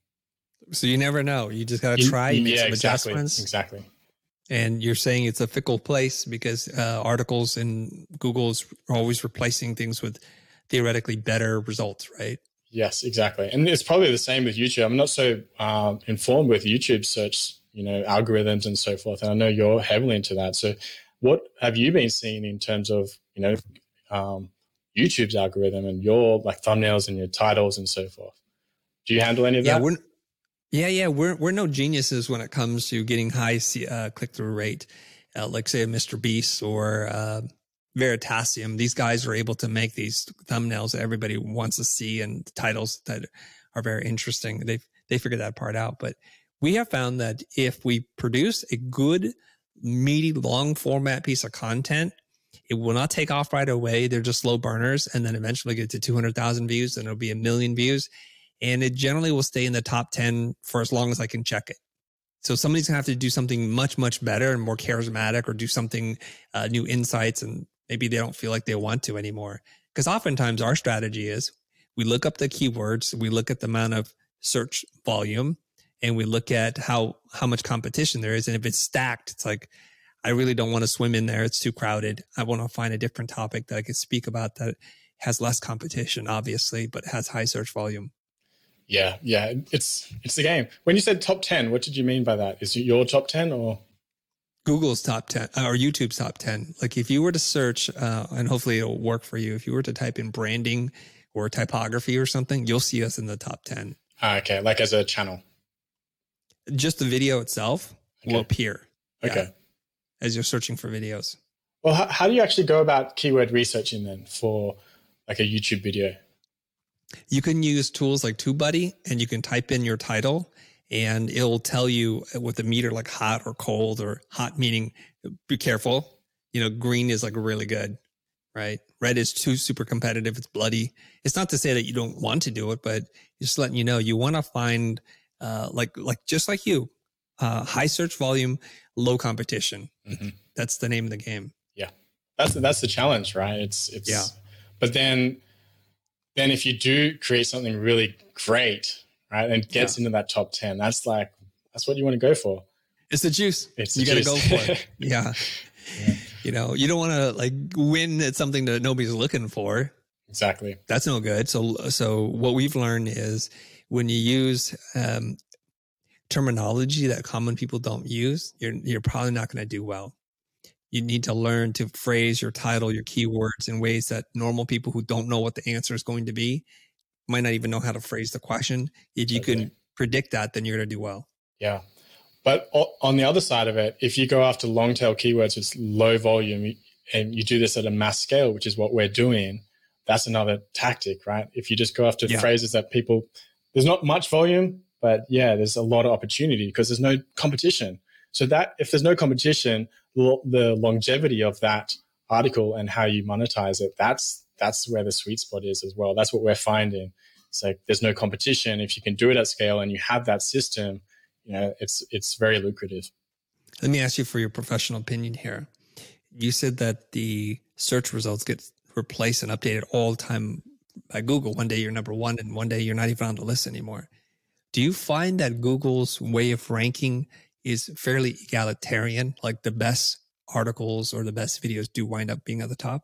So you never know. You just got to try, make yeah, some exactly, adjustments. Exactly. And you're saying it's a fickle place because uh, articles in Google's always replacing things with theoretically better results, right? Yes, exactly. And it's probably the same with YouTube. I'm not so um, informed with YouTube search, you know, algorithms and so forth. And I know you're heavily into that. So what have you been seeing in terms of you know um, YouTube's algorithm and your like thumbnails and your titles and so forth? Do you handle any of yeah, that? We're, yeah, yeah, we're we're no geniuses when it comes to getting high uh, click through rate, uh, like say a MrBeast or uh, Veritasium. These guys are able to make these thumbnails that everybody wants to see and titles that are very interesting. They they figured that part out, but we have found that if we produce a good meaty, long format piece of content, it will not take off right away. They're just slow burners and then eventually get to 200,000 views and it'll be a million views. And it generally will stay in the top 10 for as long as I can check it. So somebody's gonna have to do something much, much better and more charismatic or do something, uh, new insights. And maybe they don't feel like they want to anymore. Because oftentimes our strategy is we look up the keywords, we look at the amount of search volume, and we look at how how much competition there is. And if it's stacked it's like i really don't want to swim in there. It's too crowded. I want to find a different topic that i could speak about that has less competition obviously but has high search volume. Yeah yeah it's it's the game. When you said top 10 what did you mean by that? Is it your top 10 or Google's top 10 or YouTube's top 10. Like if you were to search, uh, and hopefully it'll work for you, if you were to type in branding or typography or something, you'll see us in the top 10. Ah, okay. Like as a channel just the video itself okay. will appear. Okay. Yeah, as you're searching for videos. Well, how, how do you actually go about keyword researching then for like a YouTube video? You can use tools like TubeBuddy and you can type in your title and it'll tell you with a meter like hot or cold or hot meaning be careful. You know, green is like really good, right? Red is too super competitive. It's bloody. It's not to say that you don't want to do it, but just letting you know you want to find uh, like like just like you, uh, high search volume, low competition. Mm-hmm. That's the name of the game. Yeah, that's the, that's the challenge, right? It's it's yeah. But then then if you do create something really great, right, and gets yeah. into that top ten, that's like that's what you want to go for. It's the juice. It's the you got to go for it. (laughs) yeah. yeah. You know, you don't want to like win at something that nobody's looking for. Exactly. That's no good. So, so what we've learned is when you use um, terminology that common people don't use, you're you're probably not going to do well. You need to learn to phrase your title, your keywords in ways that normal people who don't know what the answer is going to be might not even know how to phrase the question. If you okay. can predict that, then you're going to do well. Yeah. But on the other side of it, if you go after long tail keywords with low volume and you do this at a mass scale, which is what we're doing, that's another tactic, right? If you just go after yeah. phrases that people, there's not much volume, but yeah, there's a lot of opportunity because there's no competition. So that if there's no competition, the longevity of that article and how you monetize it, that's that's where the sweet spot is as well. That's what we're finding. It's like there's no competition. If you can do it at scale and you have that system, you know, it's it's very lucrative. Let me ask you for your professional opinion here. You said that the search results get replaced and updated all the time by Google. One day you're number one, and one day you're not even on the list anymore. Do you find that Google's way of ranking is fairly egalitarian? Like the best articles or the best videos do wind up being at the top?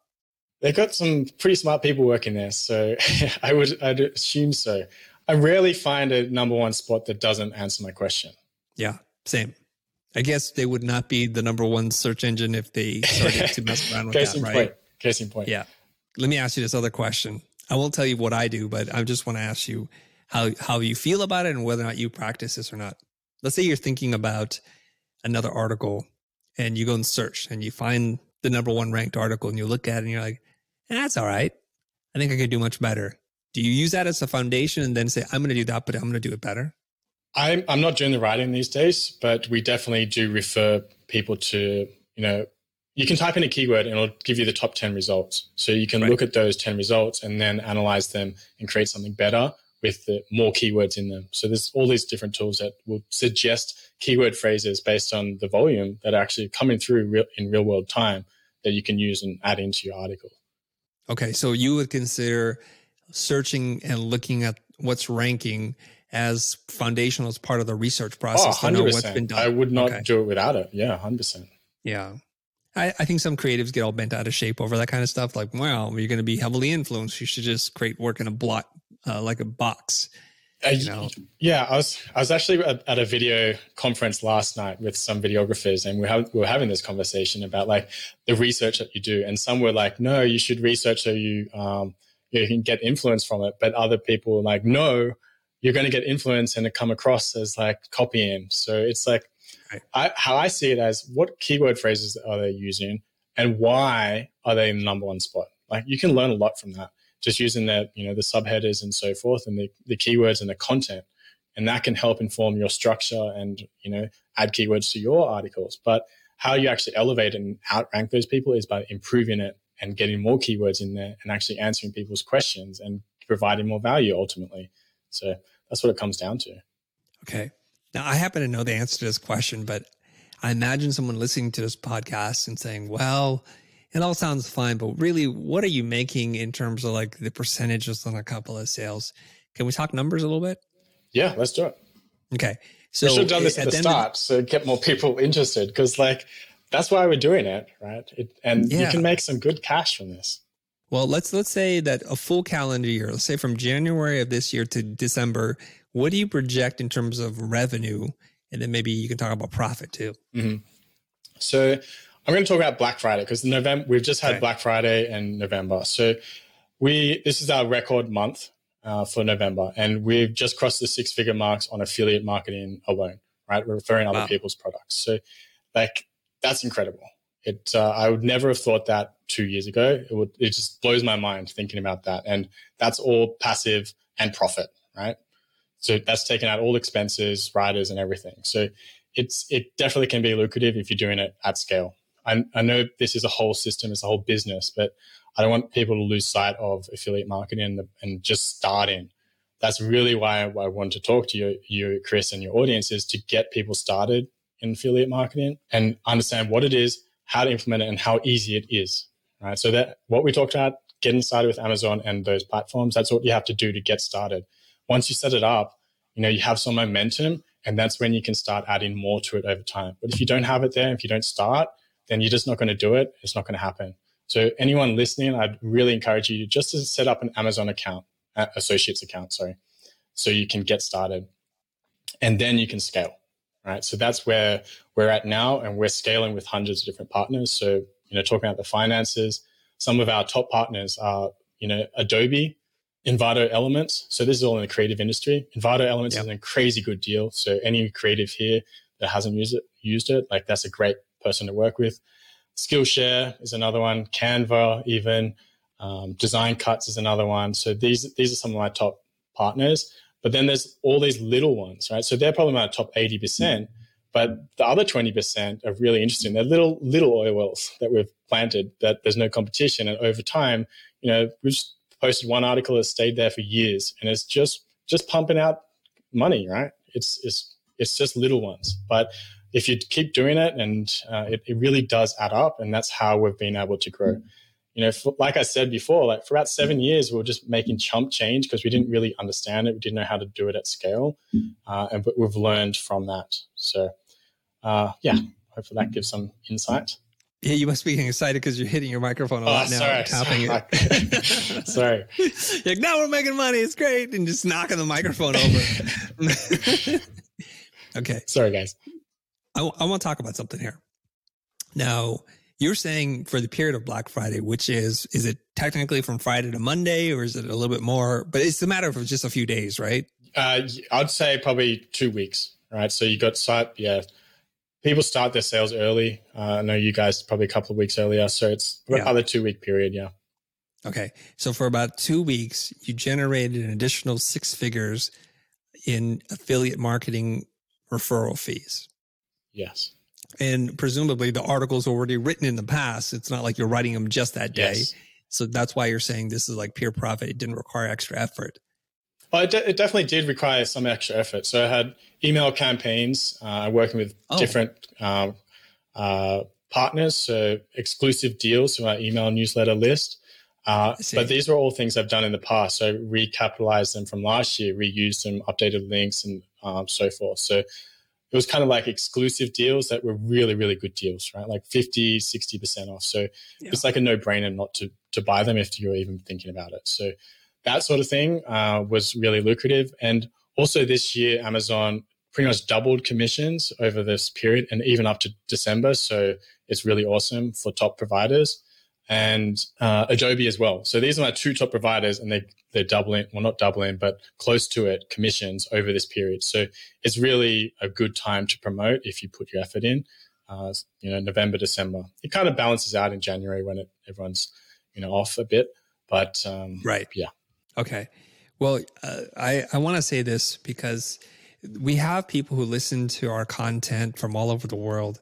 They've got some pretty smart people working there, so (laughs) I would I'd assume so. I rarely find a number one spot that doesn't answer my question. Yeah, same. I guess they would not be the number one search engine if they started to mess around with (laughs) Case that, in right? Point. Case in point. Yeah. Let me ask you this other question. I won't tell you what I do, but I just want to ask you how how you feel about it and whether or not you practice this or not. Let's say you're thinking about another article and you go and search and you find the number one ranked article and you look at it and you're like, that's all right. I think I could do much better. Do you use that as a foundation and then say, I'm going to do that, but I'm going to do it better? I'm, I'm not doing the writing these days, but we definitely do refer people to, you know, you can type in a keyword and it'll give you the top 10 results. So you can right. look at those 10 results and then analyze them and create something better with the more keywords in them. So there's all these different tools that will suggest keyword phrases based on the volume that are actually coming through real, in real world time that you can use and add into your article. Okay. So you would consider searching and looking at what's ranking as foundational as part of the research process oh, 100%. to know what's been done. I would not okay. do it without it. Yeah, 100%. Yeah. I, I, think some creatives get all bent out of shape over that kind of stuff. Like, well, you're going to be heavily influenced. You should just create work in a block, uh, like a box. Uh, you know? Yeah, I was I was actually at, a video conference last night with some videographers, and we, have, we were having this conversation about like the research that you do. And some were like, "No, you should research so you um, you can get influence from it. But other people are like, no, you're going to get influence and it come across as like copying. So it's like, right. I, how I see it as what keyword phrases are they using and why are they in the number one spot? Like you can learn a lot from that just using the, you know, the subheaders and so forth and the, the keywords and the content. And that can help inform your structure and, you know, add keywords to your articles. But how you actually elevate and outrank those people is by improving it and getting more keywords in there and actually answering people's questions and providing more value ultimately. So that's what it comes down to. Okay. Now, I happen to know the answer to this question, but I imagine someone listening to this podcast and saying, well, it all sounds fine, but really, what are you making in terms of like the percentages on a couple of sales? Can we talk numbers a little bit? Yeah, let's do it. Okay. So we should have done this at, at the, the start so get more people interested because, like, that's why we're doing it, right? It, and yeah. you can make some good cash from this. Well, let's let's say that a full calendar year, let's say from January of this year to December, what do you project in terms of revenue? And then maybe you can talk about profit too. Mm-hmm. So I'm going to talk about Black Friday because November we've just had okay. Black Friday and November. So we this is our record month uh, for November, and we've just crossed the six figure marks on affiliate marketing alone. Right, we're referring other wow. people's products. So like that's incredible. It uh, I would never have thought that two years ago. It would it just blows my mind thinking about that, and that's all passive and profit, right? So that's taken out all expenses, riders, and everything. So it's it definitely can be lucrative if you're doing it at scale. I, I know this is a whole system, it's a whole business, but I don't want people to lose sight of affiliate marketing and, the, and just starting. That's really why I, I want to talk to you, you, Chris, and your audience is to get people started in affiliate marketing and understand what it is, how to implement it, and how easy it is. Right. So that what we talked about, getting started with Amazon and those platforms, that's what you have to do to get started. Once you set it up, you know, you have some momentum and that's when you can start adding more to it over time. But if you don't have it there, if you don't start, then you're just not going to do it. It's not going to happen. So anyone listening, I'd really encourage you just to set up an Amazon account, uh, associates account, sorry, so you can get started and then you can scale, right? So that's where we're at now and we're scaling with hundreds of different partners. So, you know, talking about the finances, some of our top partners are, you know, Adobe, Envato Elements. So this is all in the creative industry. Envato Elements yep. is a crazy good deal. So any creative here that hasn't used it, used it, like that's a great person to work with. Skillshare is another one. Canva, even um, Design Cuts is another one. So these these are some of my top partners. But then there's all these little ones, right? So they're probably my top eighty percent. But the other twenty percent are really interesting. They're little little oil wells that we've planted that there's no competition, and over time, you know, we've posted one article that stayed there for years, and it's just just pumping out money, right? It's it's it's just little ones, but if you keep doing it, and uh, it, it really does add up, and that's how we've been able to grow. Mm-hmm. You know, for, like I said before, like for about seven years, we were just making chump change because we didn't really understand it. We didn't know how to do it at scale, uh, and but we've learned from that. So, uh, yeah, hopefully that gives some insight. Yeah, you must be getting excited because you're hitting your microphone a lot oh, now, sorry, tapping (laughs) sorry. it. sorry. (laughs) like, now we're making money. It's great. And just knocking the microphone over. (laughs) okay. Sorry, guys. I, I want to talk about something here. Now, you're saying for the period of Black Friday, which is, is it technically from Friday to Monday or is it a little bit more? But it's a matter of just a few days, right? Uh, I'd say probably two weeks, right? So you got site, yeah people start their sales early. Uh, I know you guys probably a couple of weeks earlier, so it's yeah. about a two week period. Yeah. Okay, so for about two weeks, you generated an additional six figures in affiliate marketing referral fees. Yes. And presumably the article's already written in the past. It's not like you're writing them just that day. Yes. So that's why you're saying this is like pure profit. It didn't require extra effort. Well, it, de- it, definitely did require some extra effort. So I had email campaigns, uh, working with oh. different um, uh, partners, so exclusive deals to our email newsletter list. Uh, but these were all things I've done in the past. So recapitalized them from last year, reused them, updated links, and um, so forth. So it was kind of like exclusive deals that were really, really good deals, right? Like 50, 60% off. So yeah. it's like a no brainer not to, to buy them if you're even thinking about it. So that sort of thing uh, was really lucrative. And also this year, Amazon pretty much doubled commissions over this period and even up to December. So it's really awesome for top providers and uh, Adobe as well. So these are my two top providers, and they they're doubling, well not doubling, but close to it commissions over this period. So it's really a good time to promote if you put your effort in. Uh, you know, November, December. It kind of balances out in January when it, everyone's you know off a bit, but um, right, yeah. Okay. Well, uh, I, I want to say this because we have people who listen to our content from all over the world.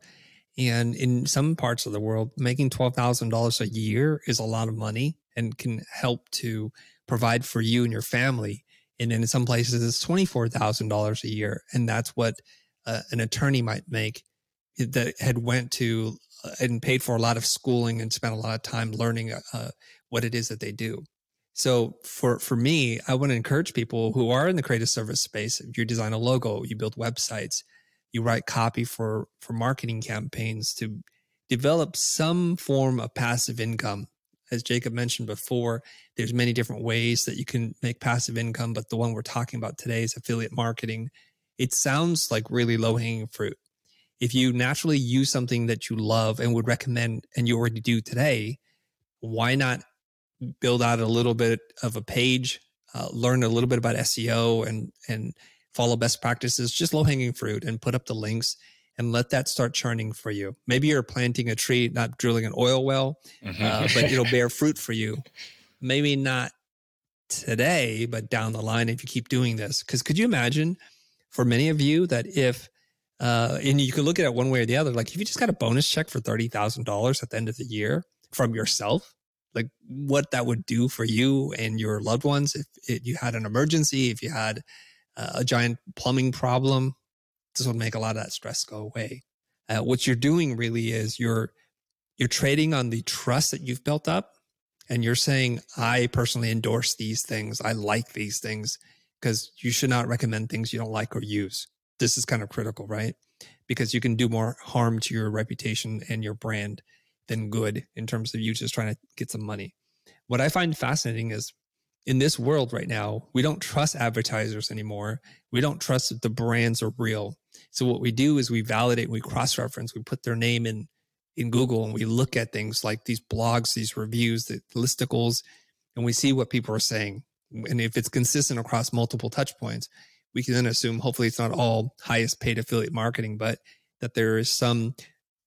And in some parts of the world, making $12,000 a year is a lot of money and can help to provide for you and your family. And in some places, it's $24,000 a year. And that's what uh, an attorney might make that had went to uh, and paid for a lot of schooling and spent a lot of time learning uh, what it is that they do. So for, for me, I want to encourage people who are in the creative service space. If you design a logo, you build websites, you write copy for, for marketing campaigns to develop some form of passive income. As Jacob mentioned before, there's many different ways that you can make passive income, but the one we're talking about today is affiliate marketing. It sounds like really low hanging fruit. If you naturally use something that you love and would recommend and you already do today, why not build out a little bit of a page, uh, learn a little bit about SEO and and follow best practices, just low hanging fruit, and put up the links and let that start churning for you. Maybe you're planting a tree, not drilling an oil well, mm-hmm. uh, but it'll bear fruit for you. Maybe not today, but down the line, if you keep doing this, because could you imagine for many of you that if, uh, and you could look at it one way or the other, like if you just got a bonus check for $30,000 at the end of the year from yourself, like what that would do for you and your loved ones if it, you had an emergency, if you had a giant plumbing problem, this would make a lot of that stress go away. Uh, what you're doing really is you're you're trading on the trust that you've built up, and you're saying, "I personally endorse these things. I like these things," because you should not recommend things you don't like or use. This is kind of critical, right? Because you can do more harm to your reputation and your brand than good in terms of you just trying to get some money. What I find fascinating is in this world right now, we don't trust advertisers anymore. We don't trust that the brands are real. So what we do is we validate, we cross reference, we put their name in in Google and we look at things like these blogs, these reviews, the listicles, and we see what people are saying. And if it's consistent across multiple touch points, we can then assume hopefully it's not all highest paid affiliate marketing, but that there is some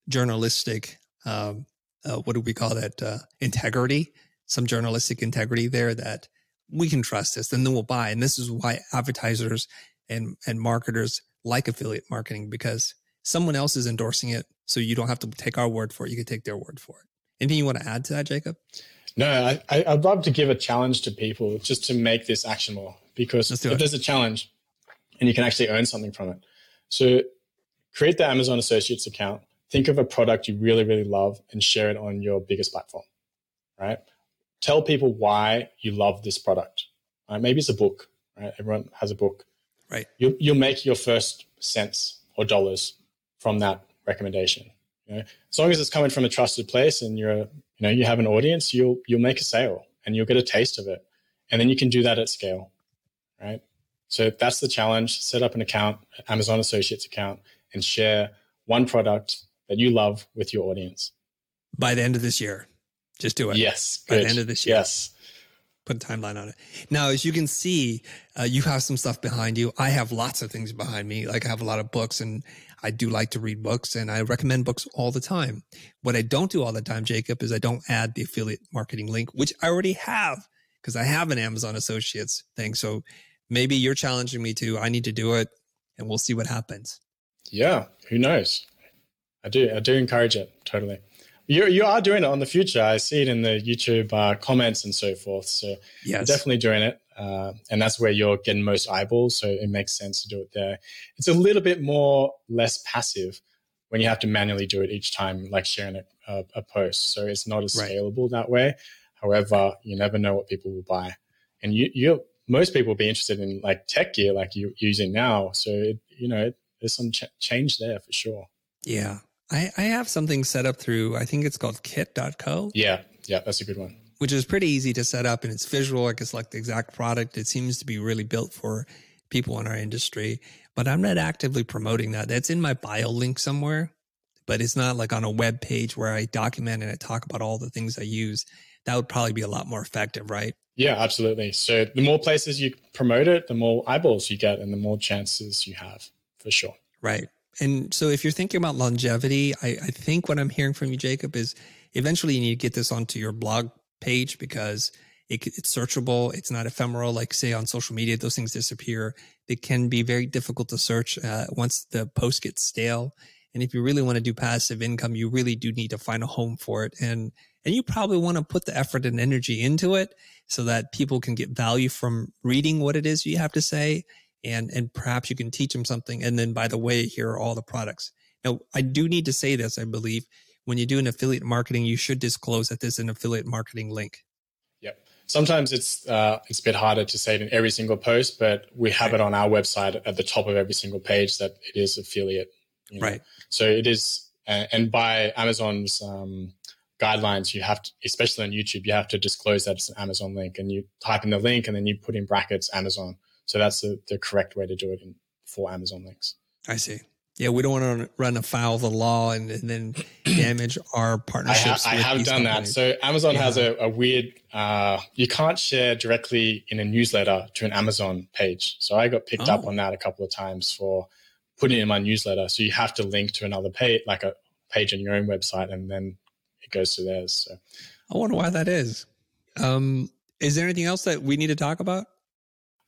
journalistic um, uh, what do we call that? Uh, integrity, some journalistic integrity there that we can trust this, and then we'll buy. And this is why advertisers and and marketers like affiliate marketing because someone else is endorsing it, so you don't have to take our word for it. You can take their word for it. Anything you want to add to that, Jacob? No, I, I'd love to give a challenge to people just to make this actionable because if it. there's a challenge and you can actually earn something from it. So create the Amazon Associates account think of a product you really, really love and share it on your biggest platform, right? Tell people why you love this product. Right? Maybe it's a book, right? Everyone has a book. Right. You'll, you'll make your first cents or dollars from that recommendation. You know? As long as it's coming from a trusted place and you're, you know, you have an audience, you'll, you'll make a sale and you'll get a taste of it. And then you can do that at scale, right? So that's the challenge. Set up an account, Amazon Associates account, and share one product that you love with your audience? By the end of this year. Just do it. Yes. By good. the end of this year. Yes. Put a timeline on it. Now, as you can see, uh, you have some stuff behind you. I have lots of things behind me. Like I have a lot of books and I do like to read books and I recommend books all the time. What I don't do all the time, Jacob, is I don't add the affiliate marketing link, which I already have because I have an Amazon Associates thing. So maybe you're challenging me to, I need to do it and we'll see what happens. Yeah. Who knows? I do. I do encourage it totally. You you are doing it on the Futur. I see it in the YouTube uh, comments and so forth. So yes. you're definitely doing it, uh, and that's where you're getting most eyeballs. So it makes sense to do it there. It's a little bit more less passive when you have to manually do it each time, like sharing a, a, a post. So it's not as right. scalable that way. However, you never know what people will buy, and you you most people will be interested in like tech gear like you're using now. So it, you know it, there's some ch- change there for sure. Yeah, I, I have something set up through, I think it's called kit.co. Yeah. Yeah. That's a good one. Which is pretty easy to set up and it's visual. I can select the exact product. It seems to be really built for people in our industry, but I'm not actively promoting that. That's in my bio link somewhere, but it's not like on a web page where I document and I talk about all the things I use. That would probably be a lot more effective, right? Yeah, absolutely. So the more places you promote it, the more eyeballs you get and the more chances you have for sure. Right. And so if you're thinking about longevity, I, I think what I'm hearing from you, Jacob, is eventually you need to get this onto your blog page because it, it's searchable. It's not ephemeral, like say on social media, those things disappear. It can be very difficult to search uh, once the post gets stale. And if you really want to do passive income, you really do need to find a home for it. And, and you probably want to put the effort and energy into it so that people can get value from reading what it is you have to say and and perhaps you can teach them something and then by the way here are all the products. Now i do need to say this i believe when you do an affiliate marketing you should disclose that there's an affiliate marketing link. Yep. Sometimes it's uh, it's a bit harder to say it in every single post but we have right. it on our website at the top of every single page that it is affiliate you know? right. So it is and by amazon's um, guidelines you have to especially on youtube you have to disclose that it's an amazon link and you type in the link and then you put in brackets amazon so that's the, the correct way to do it in, for Amazon links. I see. Yeah, we don't want to run afoul of the law and, and then (clears throat) damage our partnerships. I, ha- I have done companies. that. So Amazon yeah. has a, a weird. Uh, you can't share directly in a newsletter to an Amazon page. So I got picked oh. up on that a couple of times for putting in my newsletter. So you have to link to another page, like a page on your own website, and then it goes to theirs. So I wonder why that is. Um, Is there anything else that we need to talk about?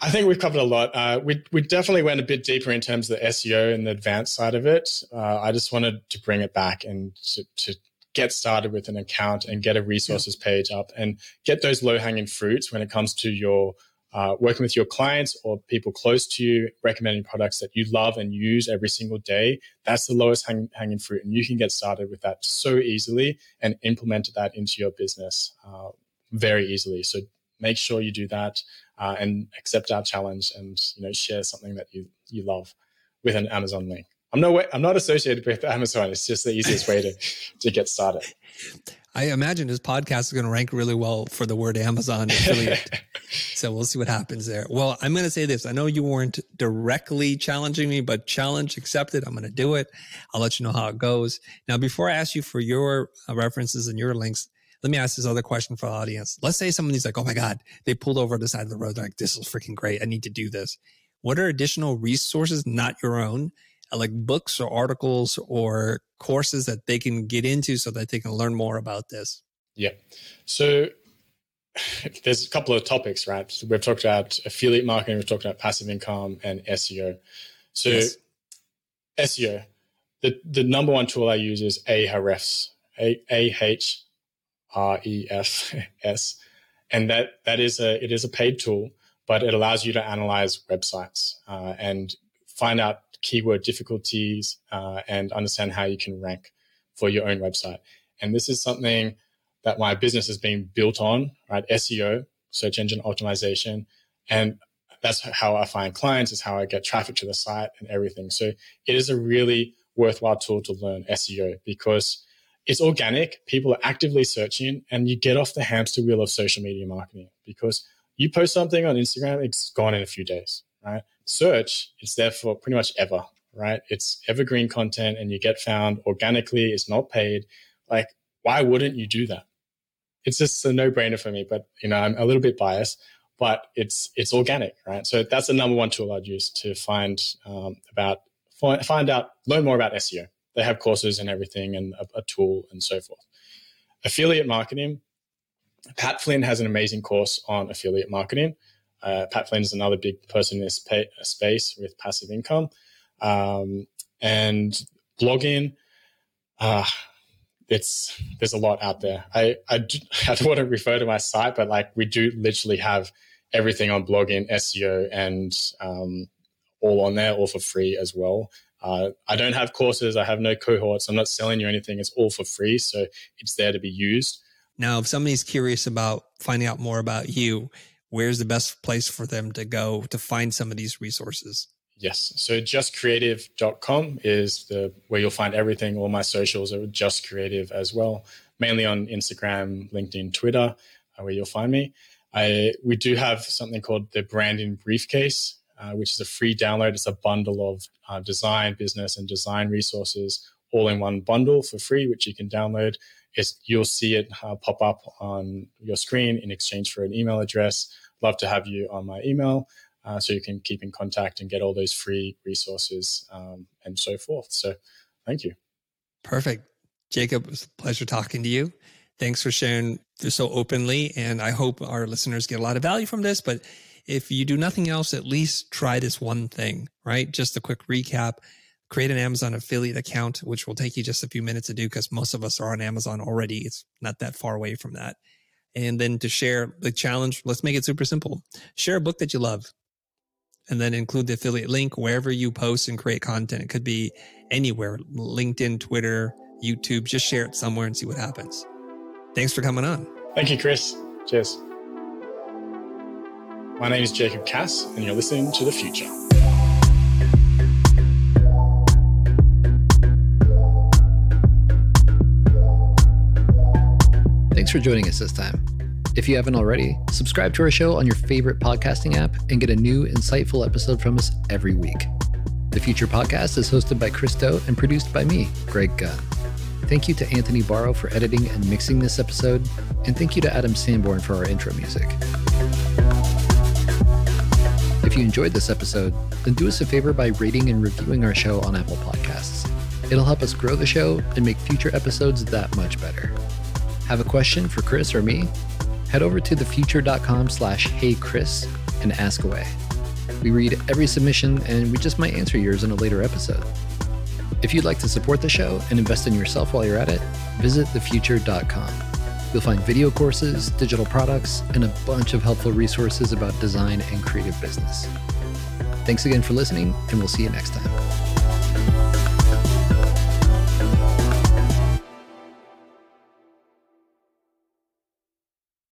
I think we've covered a lot. Uh, we we definitely went a bit deeper in terms of the SEO and the advanced side of it. Uh, I just wanted to bring it back and to, to, get started with an account and get a resources yeah. page up and get those low hanging fruits when it comes to your uh, working with your clients or people close to you, recommending products that you love and use every single day. That's the lowest hang, hanging fruit, and you can get started with that so easily and implement that into your business uh, very easily. So make sure you do that uh, and accept our challenge and you know share something that you you love with an Amazon link. I'm no way, I'm not associated with Amazon. It's just the easiest way to (laughs) to get started. I imagine this podcast is going to rank really well for the word Amazon affiliate. (laughs) so we'll see what happens there. Well, I'm going to say this. I know you weren't directly challenging me, but challenge accepted. I'm going to do it. I'll let you know how it goes. Now, before I ask you for your references and your links, let me ask this other question for the audience. Let's say somebody's like, oh my God, they pulled over the side of the road. They're like, this is freaking great. I need to do this. What are additional resources, not your own, uh, like books or articles or courses that they can get into so that they can learn more about this? Yeah. So (sighs) there's a couple of topics, right? So we've talked about affiliate marketing, we've talked about passive income and SEO. So yes. SEO, the, the number one tool I use is Ahrefs, A H R E F S, and that that is a it is a paid tool, but it allows you to analyze websites uh, and find out keyword difficulties uh, and understand how you can rank for your own website. And this is something that my business has been built on, right? SEO, search engine optimization, and that's how I find clients. Is how I get traffic to the site and everything. So it is a really worthwhile tool to learn SEO because it's organic. People are actively searching and you get off the hamster wheel of social media marketing because you post something on Instagram, it's gone in a few days, right? Search, it's there for pretty much ever, right? It's evergreen content and you get found organically. It's not paid. Like, why wouldn't you do that? It's just a no brainer for me, but you know, I'm a little bit biased, but it's, it's organic, right? So that's the number one tool I'd use to find um, about, find out, learn more about SEO they have courses and everything and a, a tool and so forth. Affiliate marketing. Pat Flynn has an amazing course on affiliate marketing. Uh, Pat Flynn is another big person in this space with passive income. Um, and blogging, uh, it's there's a lot out there. I, I, do, (laughs) I don't want to refer to my site, but like we do literally have everything on blogging, SEO, and um, all on there, all for free as well. Uh, I don't have courses. I have no cohorts. I'm not selling you anything. It's all for free. So it's there to be used. Now, if somebody's curious about finding out more about you, where's the best place for them to go to find some of these resources? Yes. So justcreative.com is the where you'll find everything. All my socials are just creative as well, mainly on Instagram, LinkedIn, Twitter, uh, where you'll find me. I we do have something called the branding briefcase, uh, which is a free download. It's a bundle of uh, design, business, and design resources all in one bundle for free, which you can download. It's, you'll see it uh, pop up on your screen in exchange for an email address. Love to have you on my email uh, so you can keep in contact and get all those free resources um, and so forth. So, thank you. Perfect. Jacob, it was a pleasure talking to you. Thanks for sharing this so openly. And I hope our listeners get a lot of value from this. But if you do nothing else, at least try this one thing, right? Just a quick recap. Create an Amazon affiliate account, which will take you just a few minutes to do because most of us are on Amazon already. It's not that far away from that. And then to share the challenge, let's make it super simple. Share a book that you love and then include the affiliate link wherever you post and create content. It could be anywhere, LinkedIn, Twitter, YouTube. Just share it somewhere and see what happens. Thanks for coming on. Thank you, Chris. Cheers. My name is Jacob Cass, and you're listening to The Futur. Thanks for joining us this time. If you haven't already, subscribe to our show on your favorite podcasting app and get a new, insightful episode from us every week. The Futur Podcast is hosted by Chris Do and produced by me, Greg Gunn. Thank you to Anthony Barrow for editing and mixing this episode, and thank you to Adam Sanborn for our intro music. If you enjoyed this episode, then do us a favor by rating and reviewing our show on Apple Podcasts. It'll help us grow the show and make future episodes that much better. Have a question for Chris or me? head over to thefutur.com slash heychris and ask away. We read every submission and we just might answer yours in a later episode. If you'd like to support the show and invest in yourself while you're at it, visit thefutur.com. You'll find video courses, digital products, and a bunch of helpful resources about design and creative business. Thanks again for listening, and we'll see you next time.